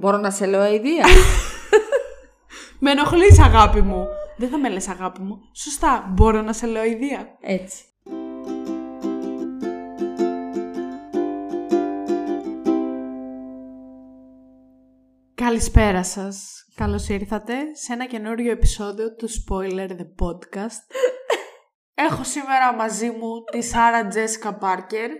Μπορώ να σε λέω αηδία. Με ενοχλείς αγάπη μου. Δεν θα με λες αγάπη μου. Σωστά, μπορώ να σε λέω ιδέα. Έτσι. Καλησπέρα σας. Καλώς ήρθατε σε ένα καινούριο επεισόδιο του Spoiler The Podcast. Έχω σήμερα μαζί μου τη Σάρα Τζέσικα Πάρκερ.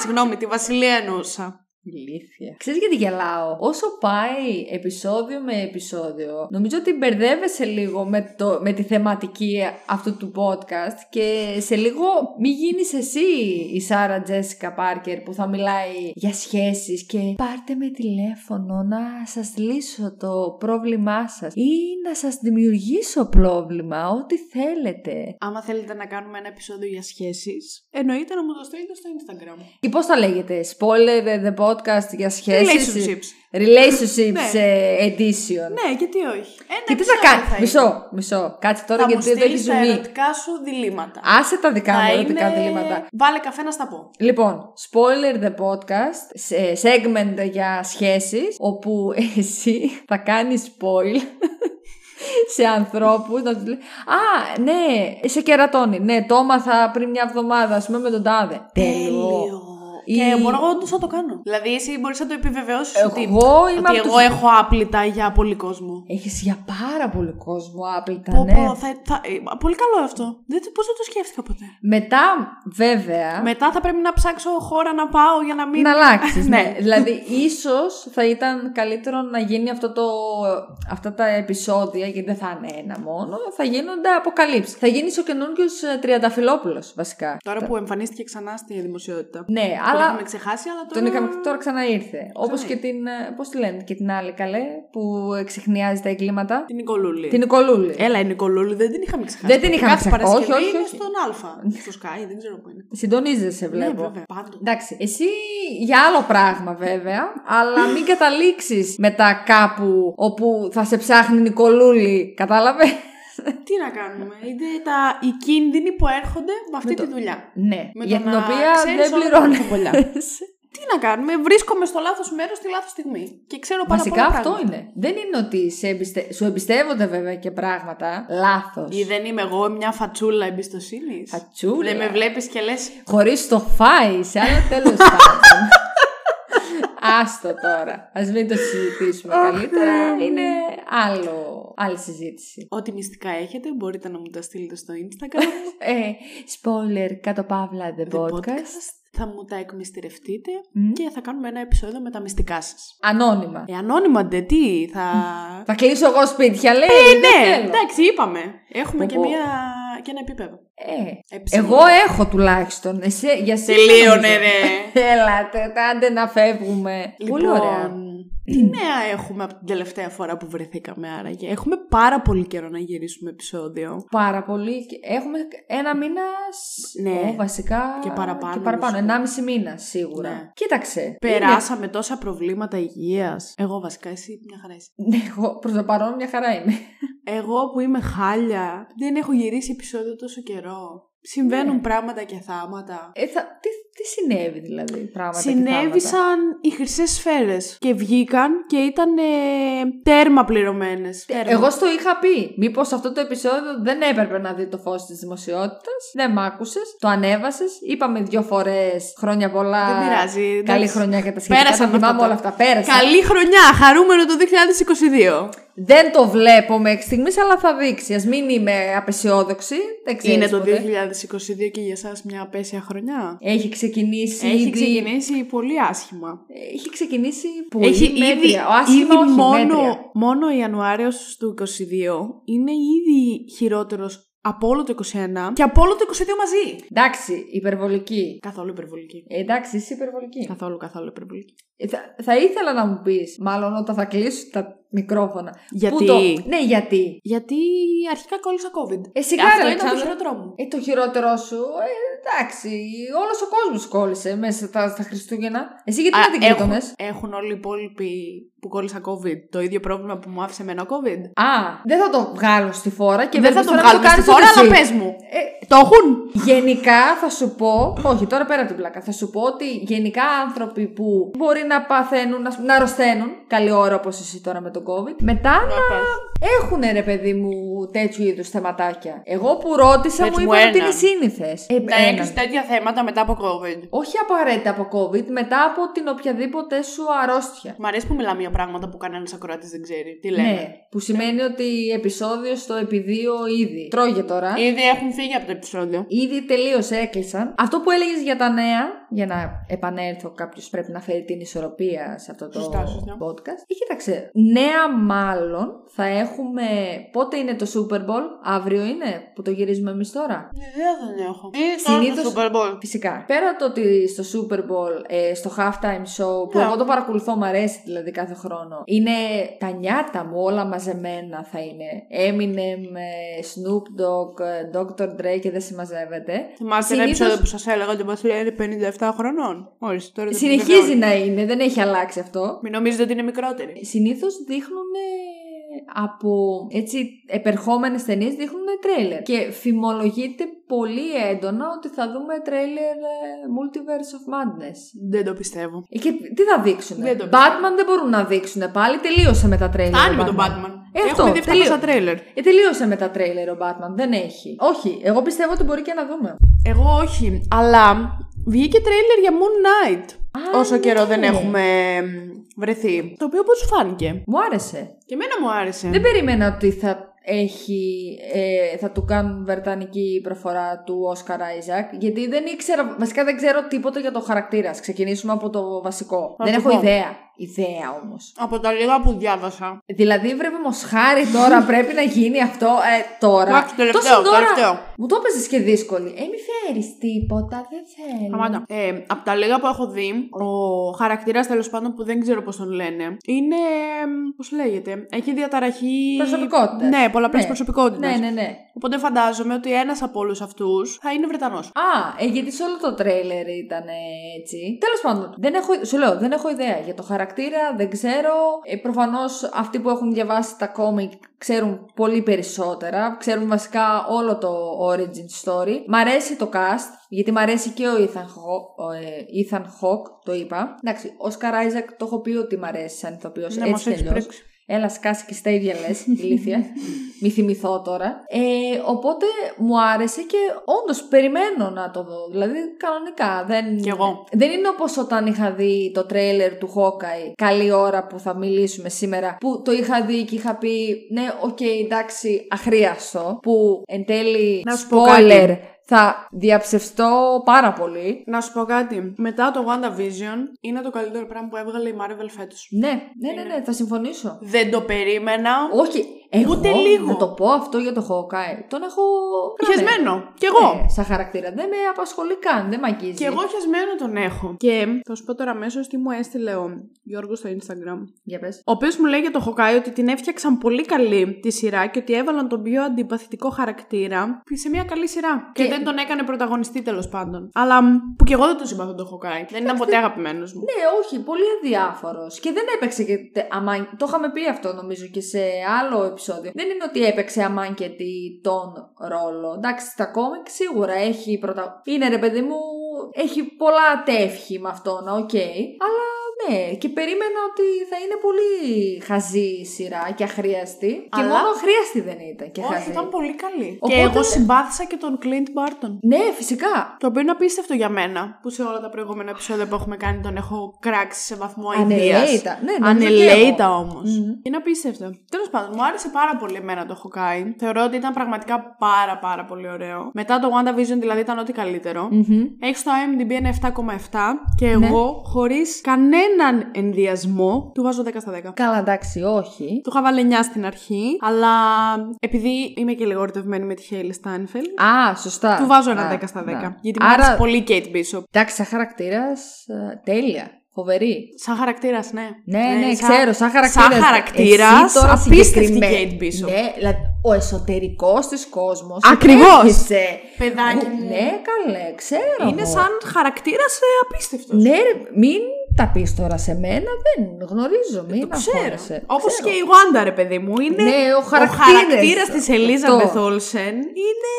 Συγγνώμη, τη Βασιλεία εννοούσα. Ηλίθεια. Ξέρεις γιατί γελάω; Όσο πάει επεισόδιο με επεισόδιο, νομίζω ότι μπερδεύεσαι λίγο με, το, με τη θεματική αυτού του podcast και σε λίγο μη γίνεις εσύ η Σάρα Τζέσικα Πάρκερ που θα μιλάει για σχέσεις και πάρτε με τηλέφωνο να σας λύσω το πρόβλημά σας ή να σας δημιουργήσω πρόβλημα, ό,τι θέλετε. Άμα θέλετε να κάνουμε ένα επεισόδιο για σχέσεις, εννοείται να μου το στείλετε στο Instagram. Και πώς θα λέγεται, spoiler the podcast για σχέσεις. Relationships. Relationships Ναι. ε, edition. Ναι, γιατί όχι. Ένα Και τι θα επεισόδιο κάνει. είναι. Μισό, μισό. Κάτσε τώρα θα μου γιατί δεν έχεις στείλεις τα ζουμί. ερωτικά σου διλήμματα. Άσε τα δικά μου θα ερωτικά είναι... διλήμματα. Βάλε καφέ να στα πω. Λοιπόν, spoiler the podcast, σε- segment για σχέσεις, όπου εσύ θα κάνεις spoil σε ανθρώπους να τους λέει «Α, ναι, σε κερατώνει, ναι, το έμαθα πριν μια εβδομάδα, ας πούμε με τον τάδε». Τέλειο. Ή- Και μπορώ όντως να το κάνω. Δηλαδή, εσύ μπορείς να το επιβεβαιώσεις ότι, Εγώ είμαι ότι από εγώ τους- έχω άπλυτα για πολύ κόσμο. Έχεις για πάρα πολύ κόσμο άπλυτα, Πω, ναι. πω, θα, θα, ε, πολύ καλό αυτό. Δεν, πώς δεν το σκέφτηκα ποτέ. Μετά, βέβαια, Μετά θα πρέπει να ψάξω χώρα να πάω για να μην. να αλλάξεις. Ναι. ναι. δηλαδή, ίσως θα ήταν καλύτερο να γίνει αυτό το, αυτά τα επεισόδια, γιατί δεν θα είναι ένα μόνο, θα γίνονται αποκαλύψεις. Θα γίνεις ο καινούριο Τριανταφυλόπουλο, βασικά. Τώρα που εμφανίστηκε ξανά στη δημοσιότητα. Ναι, Τον αλλά είχαμε ξεχάσει, αλλά τώρα. τον είχαμε, τώρα ξαναήρθε. Όπως Ξανά και την. Πώς τη λένε, και την άλλη καλέ, που εξεχνιάζει τα εγκλήματα. Την Νικολούλη. Την Νικολούλη. Έλα, η Νικολούλη δεν την είχαμε ξεχάσει. Δεν την είχαμε Κάθε ξεχάσει. Παρασκευή Όχι, όχι, είναι όχι. στον Α. Στο Sky, δεν ξέρω πού είναι. Συντονίζεσαι, βλέπω. Ναι, βέβαια. Πάντοτε. Εντάξει, εσύ για άλλο πράγμα βέβαια, αλλά μην καταλήξεις μετά κάπου όπου θα σε ψάχνει η Νικολούλη, κατάλαβες; Τι να κάνουμε. Είναι τα, οι κίνδυνοι που έρχονται με αυτή το- τη δουλειά. Ναι, Με για το την να οποία ξέρεις δεν όλα τα πληρώνεις. κουβολιά. Τι να κάνουμε, βρίσκομαι στο λάθος μέρος στη λάθος στιγμή. Και ξέρω πάρα Βασικά πολλά αυτό πράγματα. είναι. Δεν είναι ότι σε εμπιστε... σου εμπιστεύονται βέβαια και πράγματα. Λάθος. Ή δεν είμαι εγώ μια φατσούλα εμπιστοσύνης. Φατσούλα. Δεν με βλέπεις και λες. Χωρίς το φάι, σε άλλο τέλος πάντων. Άστο τώρα. Α μην το συζητήσουμε καλύτερα. Είναι άλλο, άλλη συζήτηση. Ό,τι μυστικά έχετε, μπορείτε να μου τα στείλετε στο Instagram. Ε, spoiler κάτω παύλα the, The podcast. Θα μου τα εκμυστηρευτείτε Μμ. και θα κάνουμε ένα επεισόδιο με τα μυστικά σας. Ανώνυμα. Ε, ανώνυμα ντε, τι, θα. Θα κλείσω εγώ σπίτια, λέει. Ε, δεν ναι, θέλω. εντάξει, είπαμε. Έχουμε Πω, και, πω. μια, και ένα επίπεδο. Ε, Εψηλό. εγώ έχω τουλάχιστον. Εσύ, για σένα Τελείωνε, νομίζω. ρε. Έλατε, άντε να φεύγουμε. Πολύ ωραία. Λοιπόν, τι νέα έχουμε από την τελευταία φορά που βρεθήκαμε άραγε; Έχουμε πάρα πολύ καιρό να γυρίσουμε επεισόδιο. Πάρα πολύ. και Έχουμε ένα μήνα. σ- Ναι. Ω, βασικά. Και παραπάνω, Και παραπάνω. νομίζω. Ενάμιση μήνα σίγουρα. Ναι. Κοίταξε. Περάσαμε τόσα προβλήματα υγείας. Εγώ βασικά, εσύ μια χαρά είσαι. Είναι- Ναι, εγώ προς το παρόν μια χαρά είμαι. Εγώ που είμαι χάλια, δεν έχω γυρίσει επεισόδιο τόσο καιρό. Συμβαίνουν Ναι. πράγματα και θάματα. Ε, θα, τι, τι συνέβη δηλαδή, πράγματα. και Συνέβησαν οι χρυσές σφαίρες και βγήκαν και ήταν ε, τέρμα πληρωμένες. θάματα. Τέρμα. Εγώ στο είχα πει. Μήπως αυτό το επεισόδιο δεν έπρεπε να δει το φως της δημοσιότητας. Δεν μ' άκουσες. Το ανέβασες. Είπαμε δύο φορές χρόνια πολλά. Δεν πειράζει. Καλή εντάξει. χρονιά και τα σχετικά. Πέρασαν τα θυμάμαι αυτά όλα τώρα. αυτά. Πέρασα. Καλή χρονιά! Χαρούμενο το 2022. Δεν το βλέπω μέχρι στιγμής, αλλά θα δείξει. Α μην είμαι απεσιόδοξη. Δεν ξέρεις Είναι το ποτέ. 2022 και για εσάς μια απέσια χρονιά. Έχει ξεκινήσει. Έχει ήδη- ξεκινήσει πολύ άσχημα. Έχει ξεκινήσει πολύ Έχει ήδη, μέτρια. Ο άσχημα, ήδη όχι, μόνο, μέτρια. μόνο ο Ιανουάριος του 22 είναι ήδη χειρότερος από όλο το 21 και από όλο το 22 μαζί. Εντάξει, υπερβολική. Καθόλου υπερβολική. Ε, εντάξει, είσαι υπερβολική. Καθόλου, καθόλου υπερβολική. Ε, θα, θα ήθελα να μου πεις, μάλλον όταν θα κλείσουν τα μικρόφωνα. Γιατί; Πού το... Ναι, γιατί. Γιατί αρχικά κόλλησα COVID. Εσύ Αυτό κάνε, ήταν το Αλεξάνδρα. χειρότερό μου. Ε, το χειρότερό σου, ε, εντάξει, όλος ο κόσμος κόλλησε μέσα στα, στα Χριστούγεννα. Εσύ γιατί Α, δεν την έχουν, κλείτονες; έχουν όλοι οι υπόλοιποι που κόλλησα COVID το ίδιο πρόβλημα που μου άφησε εμένα COVID. Α, δεν θα το βγάλω στη φόρα και δεν θα βέβαια το τώρα να βγάλουμε στη κάνεις φορά, ούτε αλλά εσύ. πες μου. Ε, Το έχουν! Γενικά θα σου πω, όχι τώρα πέρα από την πλάκα, θα σου πω ότι γενικά άνθρωποι που μπορεί να παθαίνουν, να, να αρρωσταίνουν καλή ώρα όπως εσύ τώρα με τον COVID, μετά να έχουν ρε παιδί μου τέτοιου είδους θεματάκια. Εγώ που ρώτησα Πες μου μου είπαν ότι έναν. είναι σύνηθες. Ε, Να έναν. έχει τέτοια θέματα μετά από COVID. Όχι απαραίτητα από COVID, μετά από την οποιαδήποτε σου αρρώστια. Μ' αρέσει που μιλάμε για πράγματα που κανένας ακροατή δεν ξέρει. Τι λέμε; Ναι, που σημαίνει ότι επεισόδιο στο επιδείο ήδη. Τρώγε τώρα. Ήδη έχουν φύγει από το επεισόδιο. Ήδη τελείωσε, έκλεισαν. Αυτό που έλεγες για τα νέα, για να επανέλθω, κάποιος πρέπει να φέρει την ισορροπία σε αυτό το podcast. Ε, κοίταξε, νέα μάλλον θα έχουμε. Πότε είναι το Super Bowl, αύριο είναι που το γυρίζουμε εμείς τώρα; ναι, Ιδέα δεν έχω. Συνήθω. Super Bowl. Φυσικά. Πέρα το ότι στο Super Bowl, ε, στο halftime show, που ναι. εγώ το παρακολουθώ, μου αρέσει δηλαδή κάθε χρόνο. Είναι τα νιάτα μου όλα μαζεμένα θα είναι. Eminem, ε, Snoop Dogg, ε, Dr. Dre και δεν συμμαζεύεται. Θυμάστε Συνήθως... ένα επεισόδιο που σας έλεγα ότι μας λέει 57 17 χρονών. Όχι, τώρα δεν Συνεχίζει να είναι, δεν έχει αλλάξει αυτό. Μην νομίζετε ότι είναι μικρότερη. Συνήθως δείχνουν από έτσι επερχόμενες ταινίες δείχνουν τρέιλερ. Και φημολογείται πολύ έντονα ότι θα δούμε τρέιλερ ε, Multiverse of Madness. Δεν το πιστεύω. Ε, και τι θα δείξουν. Δεν το. Batman δεν μπορούν να δείξουν πάλι. Τελείωσε με τα τρέιλερ. Φτάνει με τον Batman. Ε, αυτό, Έχουμε δει τελείω... τρέιλερ. Ε, τελείωσε με τα τρέιλερ ο Batman. Δεν έχει. Όχι. Εγώ πιστεύω ότι μπορεί και να δούμε. Εγώ όχι. Αλλά βγήκε τρέιλερ για Moon Knight. Α, όσο ναι. καιρό δεν έχουμε μ, βρεθεί. Το οποίο πώ σου φάνηκε. Μου άρεσε. Και εμένα μου άρεσε. Δεν περίμενα ότι θα έχει, ε, θα του κάνουν βρετανική προφορά του Όσκαρ Άιζακ, γιατί δεν ήξερα, βασικά δεν ξέρω τίποτα για το χαρακτήρα. Ας Ξεκινήσουμε από το βασικό. Θα δεν σου έχω πω. ιδέα. Ιδέα όμως. Από τα λίγα που διάβασα. Δηλαδή, βρε μοσχάρι τώρα, πρέπει να γίνει αυτό ε, τώρα. Εντάξει, τελευταίο, Τόσο τώρα- τελευταίο. Μου το έπαιζες και δύσκολη. Ε, μη φέρεις τίποτα, δεν θέλω. Σταμάτα. Ε, από τα λίγα που έχω δει, ο χαρακτήρας τέλος πάντων που δεν ξέρω πώς τον λένε, είναι. Πώς λέγεται. Έχει διαταραχή. Προσωπικότητας. Ναι, πολλαπλές Ναι. προσωπικότητες. Ναι, ναι, ναι. Οπότε φαντάζομαι ότι ένας από όλους αυτούς θα είναι Βρετανός. Α, ε, γιατί σε όλο το τρέιλερ ήταν έτσι. Τέλος πάντων, δεν έχω, σου λέω, δεν έχω ιδέα για το χαρακτήρα, δεν ξέρω. Ε, Προφανώς αυτοί που έχουν διαβάσει τα κόμικ ξέρουν πολύ περισσότερα. Ξέρουν βασικά όλο το origin story. Μ' αρέσει το cast, γιατί μ' αρέσει και ο Ethan, Hawke, ο, ε, Ethan Hawke, το είπα. Εντάξει, ο Oscar Isaac το έχω πει ότι μ' αρέσει σαν ηθοποιός. Ναι, μας έτσι κι έχεις αλλιώς. πρίξει. Έλα, σκάσει και στα ίδια λες, ηλίθεια. Μη θυμηθώ τώρα. Ε, οπότε μου άρεσε και όντως περιμένω να το δω. Δηλαδή, κανονικά. Δεν, Κι εγώ. δεν είναι όπως όταν είχα δει το τρέιλερ του Hawkeye, καλή ώρα που θα μιλήσουμε σήμερα, που το είχα δει και είχα πει, ναι, ΟΚ, εντάξει, αχρείαστο. Που εν τέλει, Να σου πω spoiler, κάτι. Θα διαψευστώ πάρα πολύ. Να σου πω κάτι. Μετά το WandaVision είναι το καλύτερο πράγμα που έβγαλε η Marvel φέτος. Ναι, ναι, ναι, ναι, θα συμφωνήσω. Δεν το περίμενα. Όχι, εγώ Ούτε λίγο. να το πω αυτό για το Hawkeye. Τον έχω κάνει. Χεσμένο. Κι εγώ. Ναι, σαν χαρακτήρα. Δεν με απασχολεί καν, δεν με αγγίζει. Και εγώ χεσμένο τον έχω. Και θα σου πω τώρα αμέσως τι μου έστειλε ο Γιώργος στο Instagram. Για πες. Ο οποίος μου λέει για το Χοκάι ότι την έφτιαξαν πολύ καλή τη σειρά και ότι έβαλαν τον πιο αντιπαθητικό χαρακτήρα σε μια καλή σειρά. Και, Και- δεν τον έκανε πρωταγωνιστή τέλος πάντων. Αλλά μ, που και εγώ δεν τον συμπαθώ τον Χοκάι. Δεν ήταν ποτέ αγαπημένος μου. Ναι, όχι, πολύ αδιάφορος. Και δεν έπαιξε και. τε- αμάν- Το είχαμε πει αυτό νομίζω και σε άλλο επεισόδιο. Δεν είναι ότι έπαιξε αμάν και τι τον ρόλο. Εντάξει, στα κόμικ σίγουρα έχει πρωτα... Είναι ρε παιδί μου, έχει πολλά τεύχη με αυτόν, οκ. Αλλά ναι, και περίμενα ότι θα είναι πολύ χαζή η σειρά και αχρείαστη. Και Αλλά- μόνο αχρείαστη δεν ήταν και Όχι, χαζή. ήταν πολύ καλή. Και Οπότε- εγώ συμπάθησα και τον Clint Barton. Ναι, φυσικά. Το οποίο είναι απίστευτο για μένα, που σε όλα τα προηγούμενα επεισόδια που έχουμε κάνει τον έχω κράξει σε βαθμό αηδίας. Ανελέητα. Ναι, νομίζω και Ανελέητα εγώ. όμως. Μμμ. Είναι απίστευτο. Τέλος πάντων, μου άρεσε πάρα πολύ εμένα το Hawkeye. Θεωρώ ότι ήταν πραγματικά πάρα πάρα πολύ ωραίο. Μετά το WandaVision δηλαδή ήταν ό,τι καλύτερο. Μμμ. Έχει στο IMDb ένα 7,7 και Ναι. εγώ χωρίς κανέναν ενδιασμό του βάζω 10 στα 10. Καλά, εντάξει, όχι. Του είχα βάλει 9 στην αρχή, αλλά επειδή είμαι και λίγο ερωτευμένη με τη Χέιλι Στάνφελ, Α, σωστά. του βάζω ένα Α, 10 στα 10. να. Γιατί μου Άρα, άρεσε πολύ η Kate Bishop. εντάξει, σαν χαρακτήρας, τέλεια. Φοβερή. Σαν χαρακτήρας, ναι. Ναι, ναι, σαν- ξέρω, σαν χαρακτήρας. Σαν χαρακτήρας, απίστευτη Kate Bishop. Ναι, δηλαδή, ο εσωτερικός της κόσμος. Ακριβώς. Παιδάκι μου. Ναι, καλέ, ξέρω. Είναι εγώ. σαν χαρακτήρας απίστευτος. Ναι, ρε, μην τα πεις τώρα σε μένα, δεν γνωρίζω. Μην Το ξέρω. αγχώνεσαι. Όπως Ξέρω. και η Wanda, ρε παιδί μου. Είναι Ναι, ο ο χαρακτήρας. χαρακτήρας της Elizabeth Αυτό. Olsen είναι.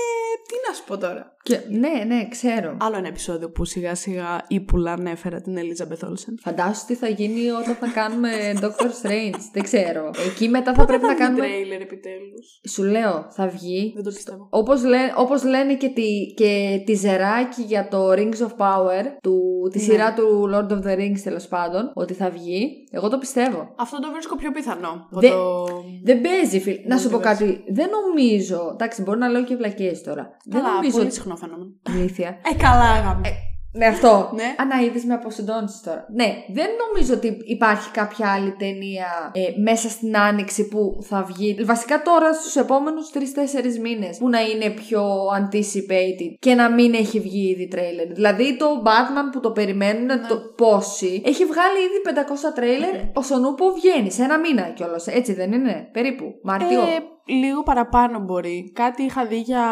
Τι να σου πω τώρα. Και, ναι, ναι, ξέρω. Άλλο ένα επεισόδιο που σιγά σιγά ύπουλα ανέφερα την Ελίζα Μπεθόλσεν. Φαντάσου τι θα γίνει όταν θα κάνουμε Doctor Strange. Δεν ξέρω. Εκεί μετά θα πρέπει να κάνουμε. τρέιλερ επιτέλους; Σου λέω, θα βγει. Δεν το πιστεύω. Όπως, λέ, όπως λένε και τη, και τη ζεράκι για το Rings of Power, του, τη Ναι. σειρά του Lord of the Rings τέλος πάντων, ότι θα βγει, εγώ το πιστεύω. Αυτό το βρίσκω πιο πιθανό. από Δεν- το... Δεν παίζει, φίλε. Να σου πω Multiverse. κάτι. Δεν νομίζω. Εντάξει, μπορώ να λέω και βλακίες τώρα. δεν Καλά, νομίζω. πολύ ότι- συχνό φαινόμενο. Αλήθεια. Ε, καλά, γάμο. Ναι, αυτό. Ναι. Ανά είδες με αποσυντώνεις τώρα. Ναι, δεν νομίζω ότι υπάρχει κάποια άλλη ταινία ε, μέσα στην άνοιξη που θα βγει. Βασικά τώρα στους επόμενους 3-4 μήνες που να είναι πιο anticipated και να μην έχει βγει ήδη τρέιλερ. Δηλαδή το Batman που το περιμένουν Ναι. το πόσοι έχει βγάλει ήδη 500 τρέιλερ όσον ούπο βγαίνει σε ένα μήνα κιόλας. Έτσι δεν είναι, περίπου. Μάρτιο. Ε, λίγο παραπάνω μπορεί. Κάτι είχα δει για,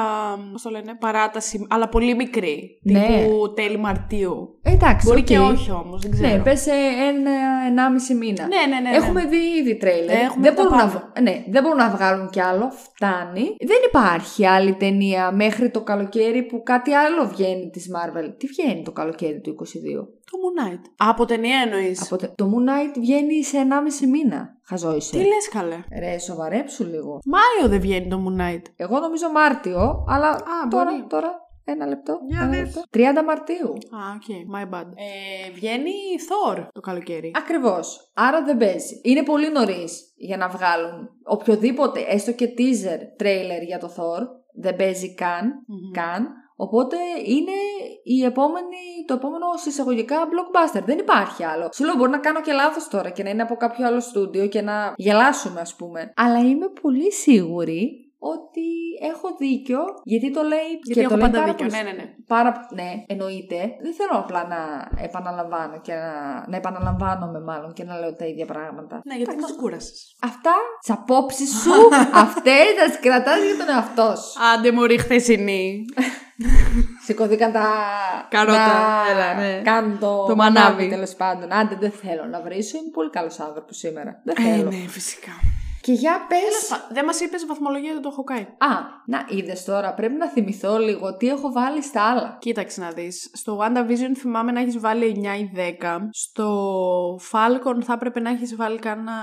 πώς το λένε, παράταση, αλλά πολύ μικρή. Ναι. Τύπου τέλη Μαρτίου. Εντάξει, Μπορεί οκ. και όχι όμως, δεν ξέρω. Ναι, πες σε ένα, ενάμιση μήνα. ναι, ναι, ναι, ναι. Έχουμε δει ήδη τρέιλερ. Έχουμε δεν, τα μπορούν να, πάντα. βγ- ναι, δεν μπορούν να βγάλουν κι άλλο. Φτάνει. Δεν υπάρχει άλλη ταινία μέχρι το καλοκαίρι που κάτι άλλο βγαίνει της Marvel. Τι βγαίνει το καλοκαίρι του 22. Το Moon Knight. Από ταινία εννοείς; Από τε- Το Moon Knight βγαίνει σε 1,5 μήνα. Χαζό είσαι. Τι λες καλέ; Ρε, σοβαρέψου λίγο. Μάιο δεν βγαίνει το Moon Knight. Εγώ νομίζω Μάρτιο, αλλά τώρα, μπορεί. τώρα, ένα λεπτό. Για ένα δες. λεπτό. 30 Μαρτίου. Α, οκ. My bad. Ε, βγαίνει Thor το καλοκαίρι. Ακριβώς. Άρα δεν παίζει. Είναι πολύ νωρίς για να βγάλουν οποιοδήποτε, έστω και teaser trailer για το Thor. Δεν παίζει καν. Μμμ. Καν. Οπότε είναι η επόμενη, το επόμενο σε εισαγωγικά blockbuster. Δεν υπάρχει άλλο. Σου λέω μπορεί να κάνω και λάθος τώρα και να είναι από κάποιο άλλο στούντιο και να γελάσουμε ας πούμε. Αλλά είμαι πολύ σίγουρη ότι έχω δίκιο γιατί το λέει Γιατί και έχω το λέει πάντα πάρα δίκιο. πολύ Ναι, ναι, ναι. Πάρα, ναι, εννοείται. Δεν θέλω απλά να επαναλαμβάνω και να, να επαναλαμβάνομαι μάλλον και να λέω τα ίδια πράγματα. Ναι, γιατί μας κούρασες. Αυτά τις απόψεις σου, αυτές θα τις κρατάς για τον εαυτό σου. Άντε μωρή χθεσινή. Σηκωθήκαν τα. Καρότα, να έλα, ναι. Κάνουν το, Το μανάβι. τέλος πάντων. Άντε, δεν θέλω να βρίσω. Είμαι πολύ καλός άνθρωπος σήμερα. Δεν Ε, θέλω. ναι, φυσικά. Και για πε. Δεν μας είπες βαθμολογία για το Hawkeye. Α, να είδες τώρα. Πρέπει να θυμηθώ λίγο τι έχω βάλει στα άλλα. Κοίταξε να δεις. Στο WandaVision θυμάμαι να έχεις βάλει 9 ή 10. Στο Falcon θα έπρεπε να έχεις βάλει κανένα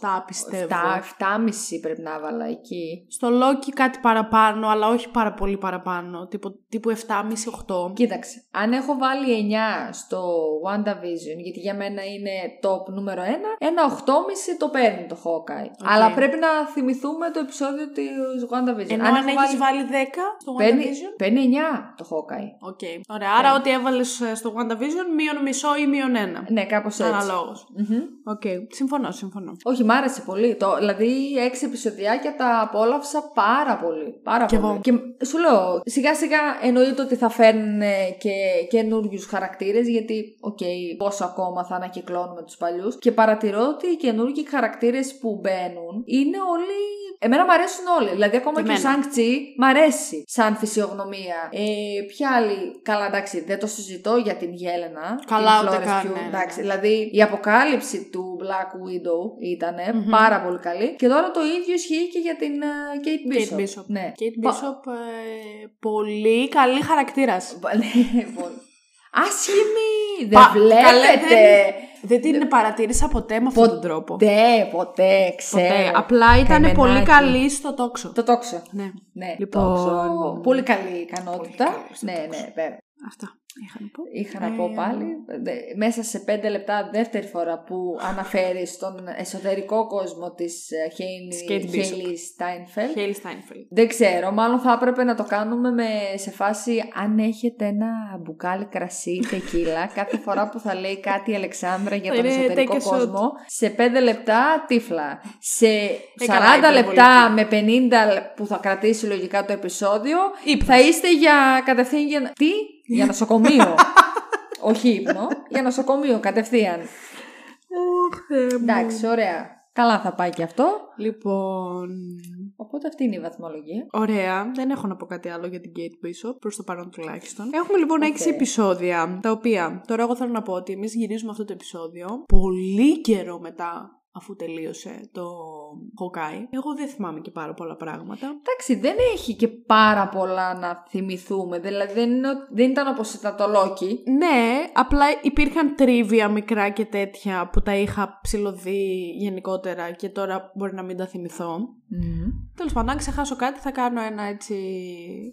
7 πιστεύω. 7, 7,5 πρέπει να βάλα εκεί. Στο Loki κάτι παραπάνω, αλλά όχι πάρα πολύ παραπάνω. Τύπου, τύπου 7,5-8. Κοίταξε, αν έχω βάλει 9 στο WandaVision, γιατί για μένα είναι top νούμερο 1, ένα 8,5 το παίρνει το Hawkeye. Αλλά πρέπει να θυμηθούμε το επεισόδιο του WandaVision. Ενώ αν αν έχω έχεις βάλει 10 στο παίρνει, WandaVision; παίρνει 9 το Hawkeye. Οκ. Ωραία. Άρα ό,τι έβαλες ε, στο WandaVision μείον μισό ή μείον ένα. Ναι, κάπως έτσι. Αναλόγως. Μμμ. Οκ. Συμφωνώ, συμφωνώ. Όχι, μ' άρεσε πολύ. Το, δηλαδή, έξι επεισοδιάκια τα απόλαυσα πάρα πολύ. Πάρα Κι πολύ. εγώ. Και σου λέω, σιγά σιγά εννοείται ότι θα φέρνουν ε, και καινούριους χαρακτήρες, γιατί, οκ, πόσο ακόμα θα ανακυκλώνουμε τους παλιούς. Και παρατηρώ ότι οι καινούργιοι χαρακτήρες που μπαίνουν είναι όλοι. Εμένα μου αρέσουν όλοι. Δηλαδή, ακόμα Και και, ο εμένα. Shang-Chi μ' αρέσει σαν φυσιογνωμία. Ε, ποια άλλη. Καλά, εντάξει, δεν το συζητώ για την Yelena. Καλά, την ούτε Florence καν, Pugh, ναι, ναι, εντάξει, ναι. Δηλαδή η αποκάλυψη του Black Widow ήταν Μμμ. πάρα πολύ καλή. Και τώρα το ίδιο ισχύει και για την ε, Kate Bishop. Kate Bishop. Ναι. Kate Πα- Bishop, ε, πολύ καλή χαρακτήρας. Ναι, πολύ. Άσχημη! Δεν Πα- βλέπετε! Καλέ, Δεν την παρατήρησα ποτέ με αυτόν Ποτέ, τον τρόπο. ποτέ, ποτέ, ξέρω. Ποτέ. Απλά ήταν Καημενάκι. πολύ καλή στο τόξο. Το τόξο. Ναι. Ναι, Λοιπόν, τόξο. Πολύ καλή ικανότητα. Πολύ καλή στο ναι, τόξο. ναι, βέβαια. Αυτά είχα να πω. Είχα να πω Ε, πάλι, δε- μέσα σε πέντε λεπτά δεύτερη φορά που αναφέρεις στον εσωτερικό κόσμο της ε, Της Kate Hailey Bishop. Hailey Steinfeld. Χέιλ Στάινφελ. Δεν ξέρω, μάλλον θα έπρεπε να το κάνουμε με, σε φάση αν έχετε ένα μπουκάλι κρασί, τεκίλα, κάθε φορά που θα λέει κάτι η Αλεξάνδρα για Θα τον είναι εσωτερικό take a shot. κόσμο, σε 5 λεπτά τύφλα. Σε 40 καλά, λεπτά με 50 που θα κρατήσει λογικά το επεισόδιο, Ύπνος. θα είστε για κατευθείαν για... Τι; Για νοσοκομείο. Όχι ύπνο, για νοσοκομείο κατευθείαν. Εντάξει, ωραία. Καλά θα πάει και αυτό. Λοιπόν. Οπότε αυτή είναι η βαθμολογία. Ωραία. Δεν έχω να πω κάτι άλλο για την Kate Bishop, προς το παρόν τουλάχιστον. Έχουμε λοιπόν Οκ. έξι επεισόδια, τα οποία τώρα εγώ θέλω να πω ότι εμείς γυρίζουμε αυτό το επεισόδιο πολύ καιρό μετά αφού τελείωσε το Hawkeye. Εγώ δεν θυμάμαι και πάρα πολλά πράγματα. Εντάξει, δεν έχει και πάρα πολλά να θυμηθούμε. Δηλαδή δεν, είναι, ο- δεν ήταν όπως ήταν το Loki. Ναι, απλά υπήρχαν τρίβια μικρά και τέτοια που τα είχα ψηλωδεί γενικότερα και τώρα μπορεί να μην τα θυμηθώ. Τέλος πάντων, αν ξεχάσω κάτι, θα κάνω ένα έτσι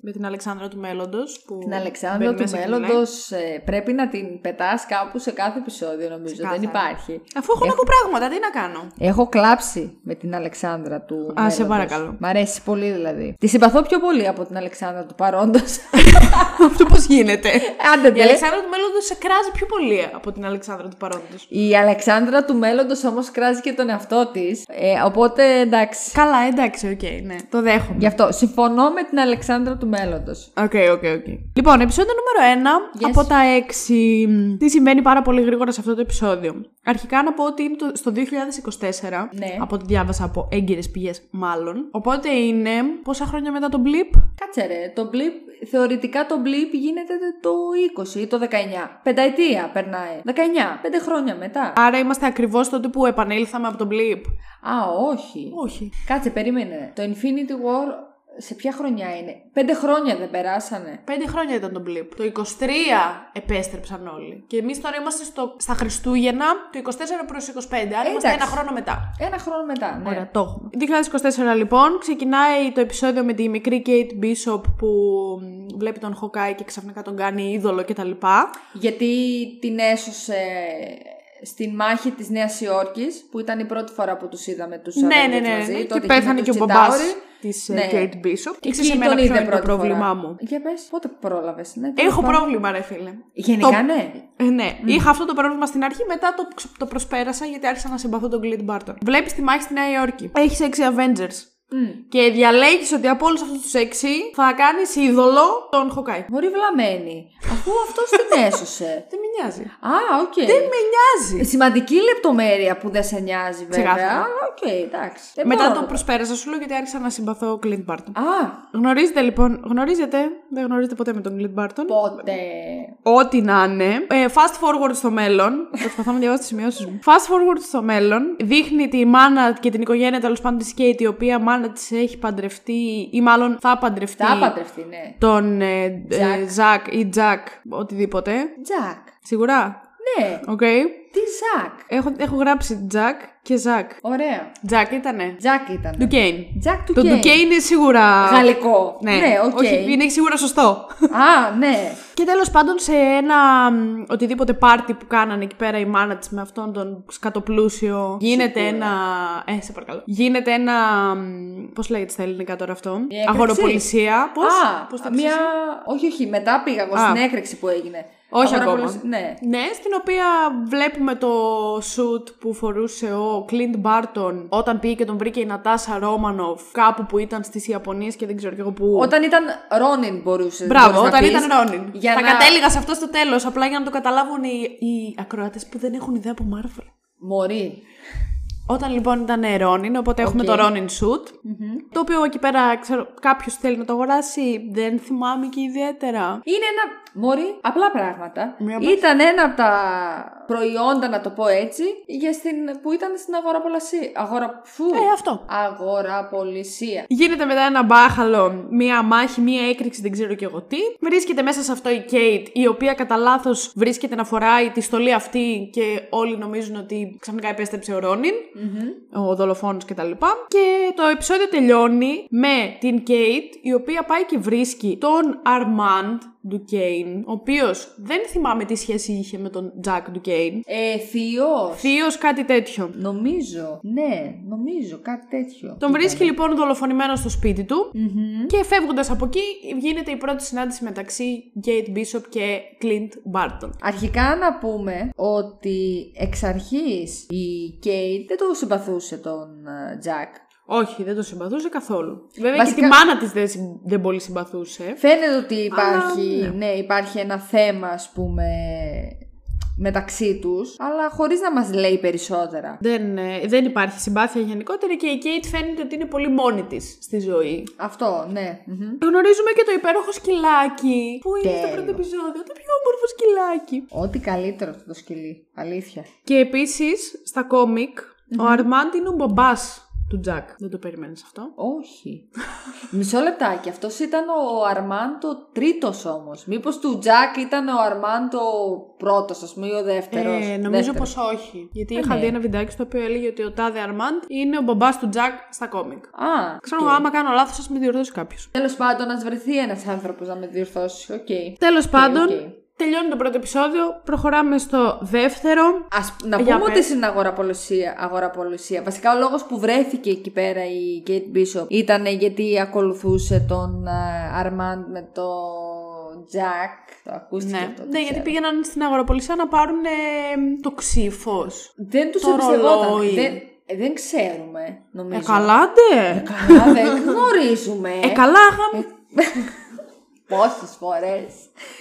με την Αλεξάνδρα του Μέλλοντος. Την Αλεξάνδρα του μέλλοντος πρέπει να την πετάς κάπου σε κάθε επεισόδιο, νομίζω. Δεν Ξεκάθαρα. υπάρχει. Αφού έχω να πω πράγματα, τι να κάνω; Έχω κλάψει με την Αλεξάνδρα του. Α, σε μέλλοντος. παρακαλώ. Μ' αρέσει πολύ δηλαδή. Τη συμπαθώ πιο πολύ από την Αλεξάνδρα του παρόντος. Αυτό πώς γίνεται; Άντε, Η ντε. Αλεξάνδρα του Μέλλοντος σε κράζει πιο πολύ από την Αλεξάνδρα του παρόντος. Η Αλεξάνδρα του μέλλοντος όμως κράζει και τον εαυτό της. Ε, οπότε εντάξει. Καλά, εντάξει, οκ, ναι. Το δέχομαι. Γι' αυτό συμφωνώ με την Αλεξάνδρα του μέλλοντος. Οκ, οκ, οκ. Λοιπόν, επεισόδιο νούμερο 1 Yes. από τα 6. Τι συμβαίνει πάρα πολύ γρήγορα σε αυτό το επεισόδιο. Αρχικά να πω ότι είναι το- στο 2024. Ναι. Από ό,τι διάβασα από έγκυρες πηγές, μάλλον. Οπότε είναι πόσα χρόνια μετά τον blip; Κάτσε ρε, το blip, θεωρητικά το blip γίνεται το 20 ή το 19. Πενταετία περνάει. 19, πέντε χρόνια μετά. Άρα είμαστε ακριβώς τότε που επανήλθαμε από τον blip. Α, όχι. Όχι. Κάτσε, περίμενε. Το Infinity War σε ποια χρονιά είναι; Πέντε χρόνια δεν περάσανε. Πέντε χρόνια ήταν το blip. Το 23 επέστρεψαν όλοι. Και εμείς τώρα είμαστε στο, στα Χριστούγεννα το 24 προς 25. Άρα είμαστε εντάξει. ένα χρόνο μετά. Ένα χρόνο μετά, ναι. Ωραία, το έχουμε. 2024 λοιπόν, ξεκινάει το επεισόδιο με τη μικρή Kate Bishop που μ, βλέπει τον Hawkeye και ξαφνικά τον κάνει είδωλο κτλ. Γιατί την έσωσε στην μάχη της Νέας Υόρκης, που ήταν η πρώτη φορά που τους είδαμε τους Ναι, Avengers ναι, ναι. μαζί. ναι. τότε Και πέθανε είχε και ο τους μπαμπάς Chitauri. της Ναι. ε, Kate Bishop. Και Εκεί ξέρεις εμένα τον ποιο είδε είναι το πρώτη πρόβλημά φορά. μου. Για πες, πότε πρόλαβες, ναι. τέλος Έχω πάντων. πρόβλημα ρε φίλε. Γενικά, Το- ναι. Ε, ναι, είχα αυτό το πρόβλημα στην αρχή, μετά το, ξ- το προσπέρασα γιατί άρχισα να συμπαθώ τον Clint Barton. Βλέπεις τη μάχη στη Νέα Υόρκη. Έχεις έξι Avengers. Μμ. Και διαλέγεις ότι από όλους αυτούς τους έξι θα κάνεις είδωλο τον Hawkeye. Μωρή βλαμμένη. Αφού αυτός την έσωσε. Δεν με νοιάζει. Α, οκ. Δεν με νοιάζει. Σημαντική λεπτομέρεια που δεν σε νοιάζει, βέβαια. Ξεκάθαρα. Αλλά οκ, εντάξει. Δεν Μετά μπορώ το να προσπέρασα, σου λέω γιατί άρχισα να συμπαθώ Clint Barton. Α, Γνωρίζετε λοιπόν, γνωρίζετε, δεν γνωρίζετε ποτέ με τον Clint Barton; πότε. Ό,τι να είναι. Ε, fast forward στο μέλλον. Προσπαθώ να διαβάσω τις σημειώσεις μου. Fast forward στο μέλλον. Δείχνει τη μάνα και την οικογένεια τέλος πάντων της Kate, η οποία μάνα της έχει παντρευτεί, ή μάλλον θα παντρευτεί. Θα παντρευτεί, ναι. Τον ε, ε, Jack. Ζακ ή Τζακ, οτιδήποτε. Τζακ. Σίγουρα; Ναι, Οκ. Τι Ζακ. Έχω, έχω γράψει Τζακ και Ζακ. Ωραία. Τζακ ήτανε. Τζακ ήταν. Duquesne. Jack του Το Duquesne είναι σίγουρα. Γαλλικό. Ναι, ναι οκ. Όχι, είναι σίγουρα σωστό. Α, ναι. Και τέλος πάντων σε ένα μ, οτιδήποτε πάρτι που κάνανε εκεί πέρα η μάνα της με αυτόν τον σκατοπλούσιο. Γίνεται Σίγουρα. ένα. Ε, σε παρακαλώ. Γίνεται ένα. Πώς λέγεται στα ελληνικά τώρα αυτό; Η έκρηξη. Αγοραπωλησία. Πώ. Α, Πώς θα μια... πεις εσύ; Όχι, όχι, μετά πήγα εγώ Α. στην έκρηξη που έγινε. Όχι Αγοραπολισ- ακόμα. Ναι. Ναι, στην οποία βλέπουμε το σουτ που φορούσε ο Κλίντ Μπάρτον όταν πήγε και τον βρήκε η Νατάσα Ρόμανοφ κάπου που ήταν στις Ιαπωνίες και δεν ξέρω και εγώ που. Όταν ήταν Ρόνιν μπορούσες. Μπράβο, μπορείς να όταν πεις, ήταν Ρόνιν. Για Θα να... κατέληγα σε αυτό στο τέλος, απλά για να το καταλάβουν οι, οι ακροατές που δεν έχουν ιδέα από Marvel. Μωρή. Όταν λοιπόν ήταν Ρόνιν, οπότε έχουμε το Ρόνιν Shoot. Το οποίο εκεί πέρα, ξέρω, κάποιος θέλει να το αγοράσει. Δεν θυμάμαι και ιδιαίτερα. Είναι ένα. Μωρή, απλά πράγματα. Μία πες. Ήταν ένα από τα προϊόντα, να το πω έτσι, για στην... που ήταν στην αγοραπολισία. Αγορα... Φου. Ε, αυτό. Αγοραπολισία. Γίνεται μετά ένα μπάχαλο, μία μάχη, μία έκρηξη, δεν ξέρω και εγώ τι. Βρίσκεται μέσα σε αυτό η Κέιτ, η οποία κατά λάθος βρίσκεται να φοράει τη στολή αυτή και όλοι νομίζουν ότι ξαφνικά επέστρεψε ο ρονιν ο δολοφόνος κτλ. Και το επεισόδιο τελειώνει με την Κέιτ, η οποία πάει και βρίσκει τον Αρμάντ Ντουκέιν, ο οποίος δεν θυμάμαι τι σχέση είχε με τον Τζακ Ντουκέιν. Ε, θείος. Θείος κάτι τέτοιο. Νομίζω. Ναι, νομίζω κάτι τέτοιο. Τον βρίσκει λοιπόν δολοφονημένο στο σπίτι του Μμμ. και φεύγοντας από εκεί γίνεται η πρώτη συνάντηση μεταξύ Kate Bishop και Clint Barton. Αρχικά να πούμε ότι εξ αρχής η Κέιτ δεν το συμπαθούσε τον ε, Τζακ. Όχι, δεν το συμπαθούσε καθόλου. Βέβαια Βασικά- και τη μάνα της δεν, συ- δεν πολύ συμπαθούσε. Φαίνεται ότι υπάρχει, Αλλά, ναι. υπάρχει ένα θέμα ας πούμε μεταξύ τους, αλλά χωρίς να μας λέει περισσότερα. Δεν, ε, δεν υπάρχει συμπάθεια γενικότερα και η Kate φαίνεται ότι είναι πολύ μόνη της στη ζωή. Αυτό, ναι. Μμμ. Γνωρίζουμε και το υπέροχο σκυλάκι που είναι στο Τέλειο. πρώτο επεισόδιο. Το πιο όμορφο σκυλάκι. Ό,τι καλύτερο αυτό το σκυλί. Αλήθεια. Και επίσης στα κόμικ ο Αρμάντ είναι ο μπαμπάς του Τζακ. Δεν το περιμένεις αυτό; Όχι. Μισό λεπτάκι. Αυτός ήταν ο Αρμάντ ο τρίτος όμως. Μήπως του Τζακ ήταν ο Αρμάντ ο πρώτος, ας πούμε, ή ο δεύτερος; Ε, νομίζω πως όχι. Γιατί είχα ναι. δει ένα βιντεάκι στο οποίο έλεγε ότι ο Τάδε Αρμάντ είναι ο μπαμπάς του Τζακ στα κόμικ. Α, Ξέρω εγώ, άμα κάνω λάθος, ας με διορθώσει κάποιος. Τέλος πάντων, ας βρεθεί ένας άνθρωπος να με διορθώσει. Οκ. Τέλος πάντων, οκ. Τελειώνει το πρώτο επεισόδιο. Προχωράμε στο δεύτερο. Ας, να Για πούμε πες. ότι στην αγοραπολισία, αγοραπολισία. Βασικά, ο λόγος που βρέθηκε εκεί πέρα η Kate Bishop ήταν γιατί ακολουθούσε τον Αρμάντ με το Jack. Το ακούστηκε Ναι, αυτό. το ναι γιατί ξέρω. πήγαιναν στην αγοραπολισία να πάρουν ε, το ξύφος. Δεν τους το εμπιστευόταν. ρολόι. Δεν, ε, δεν ξέρουμε, νομίζω. Ε, καλά, ντε. Καλά, δεν γνωρίζουμε. Ε, καλά, γαμ. Πόσες φορές.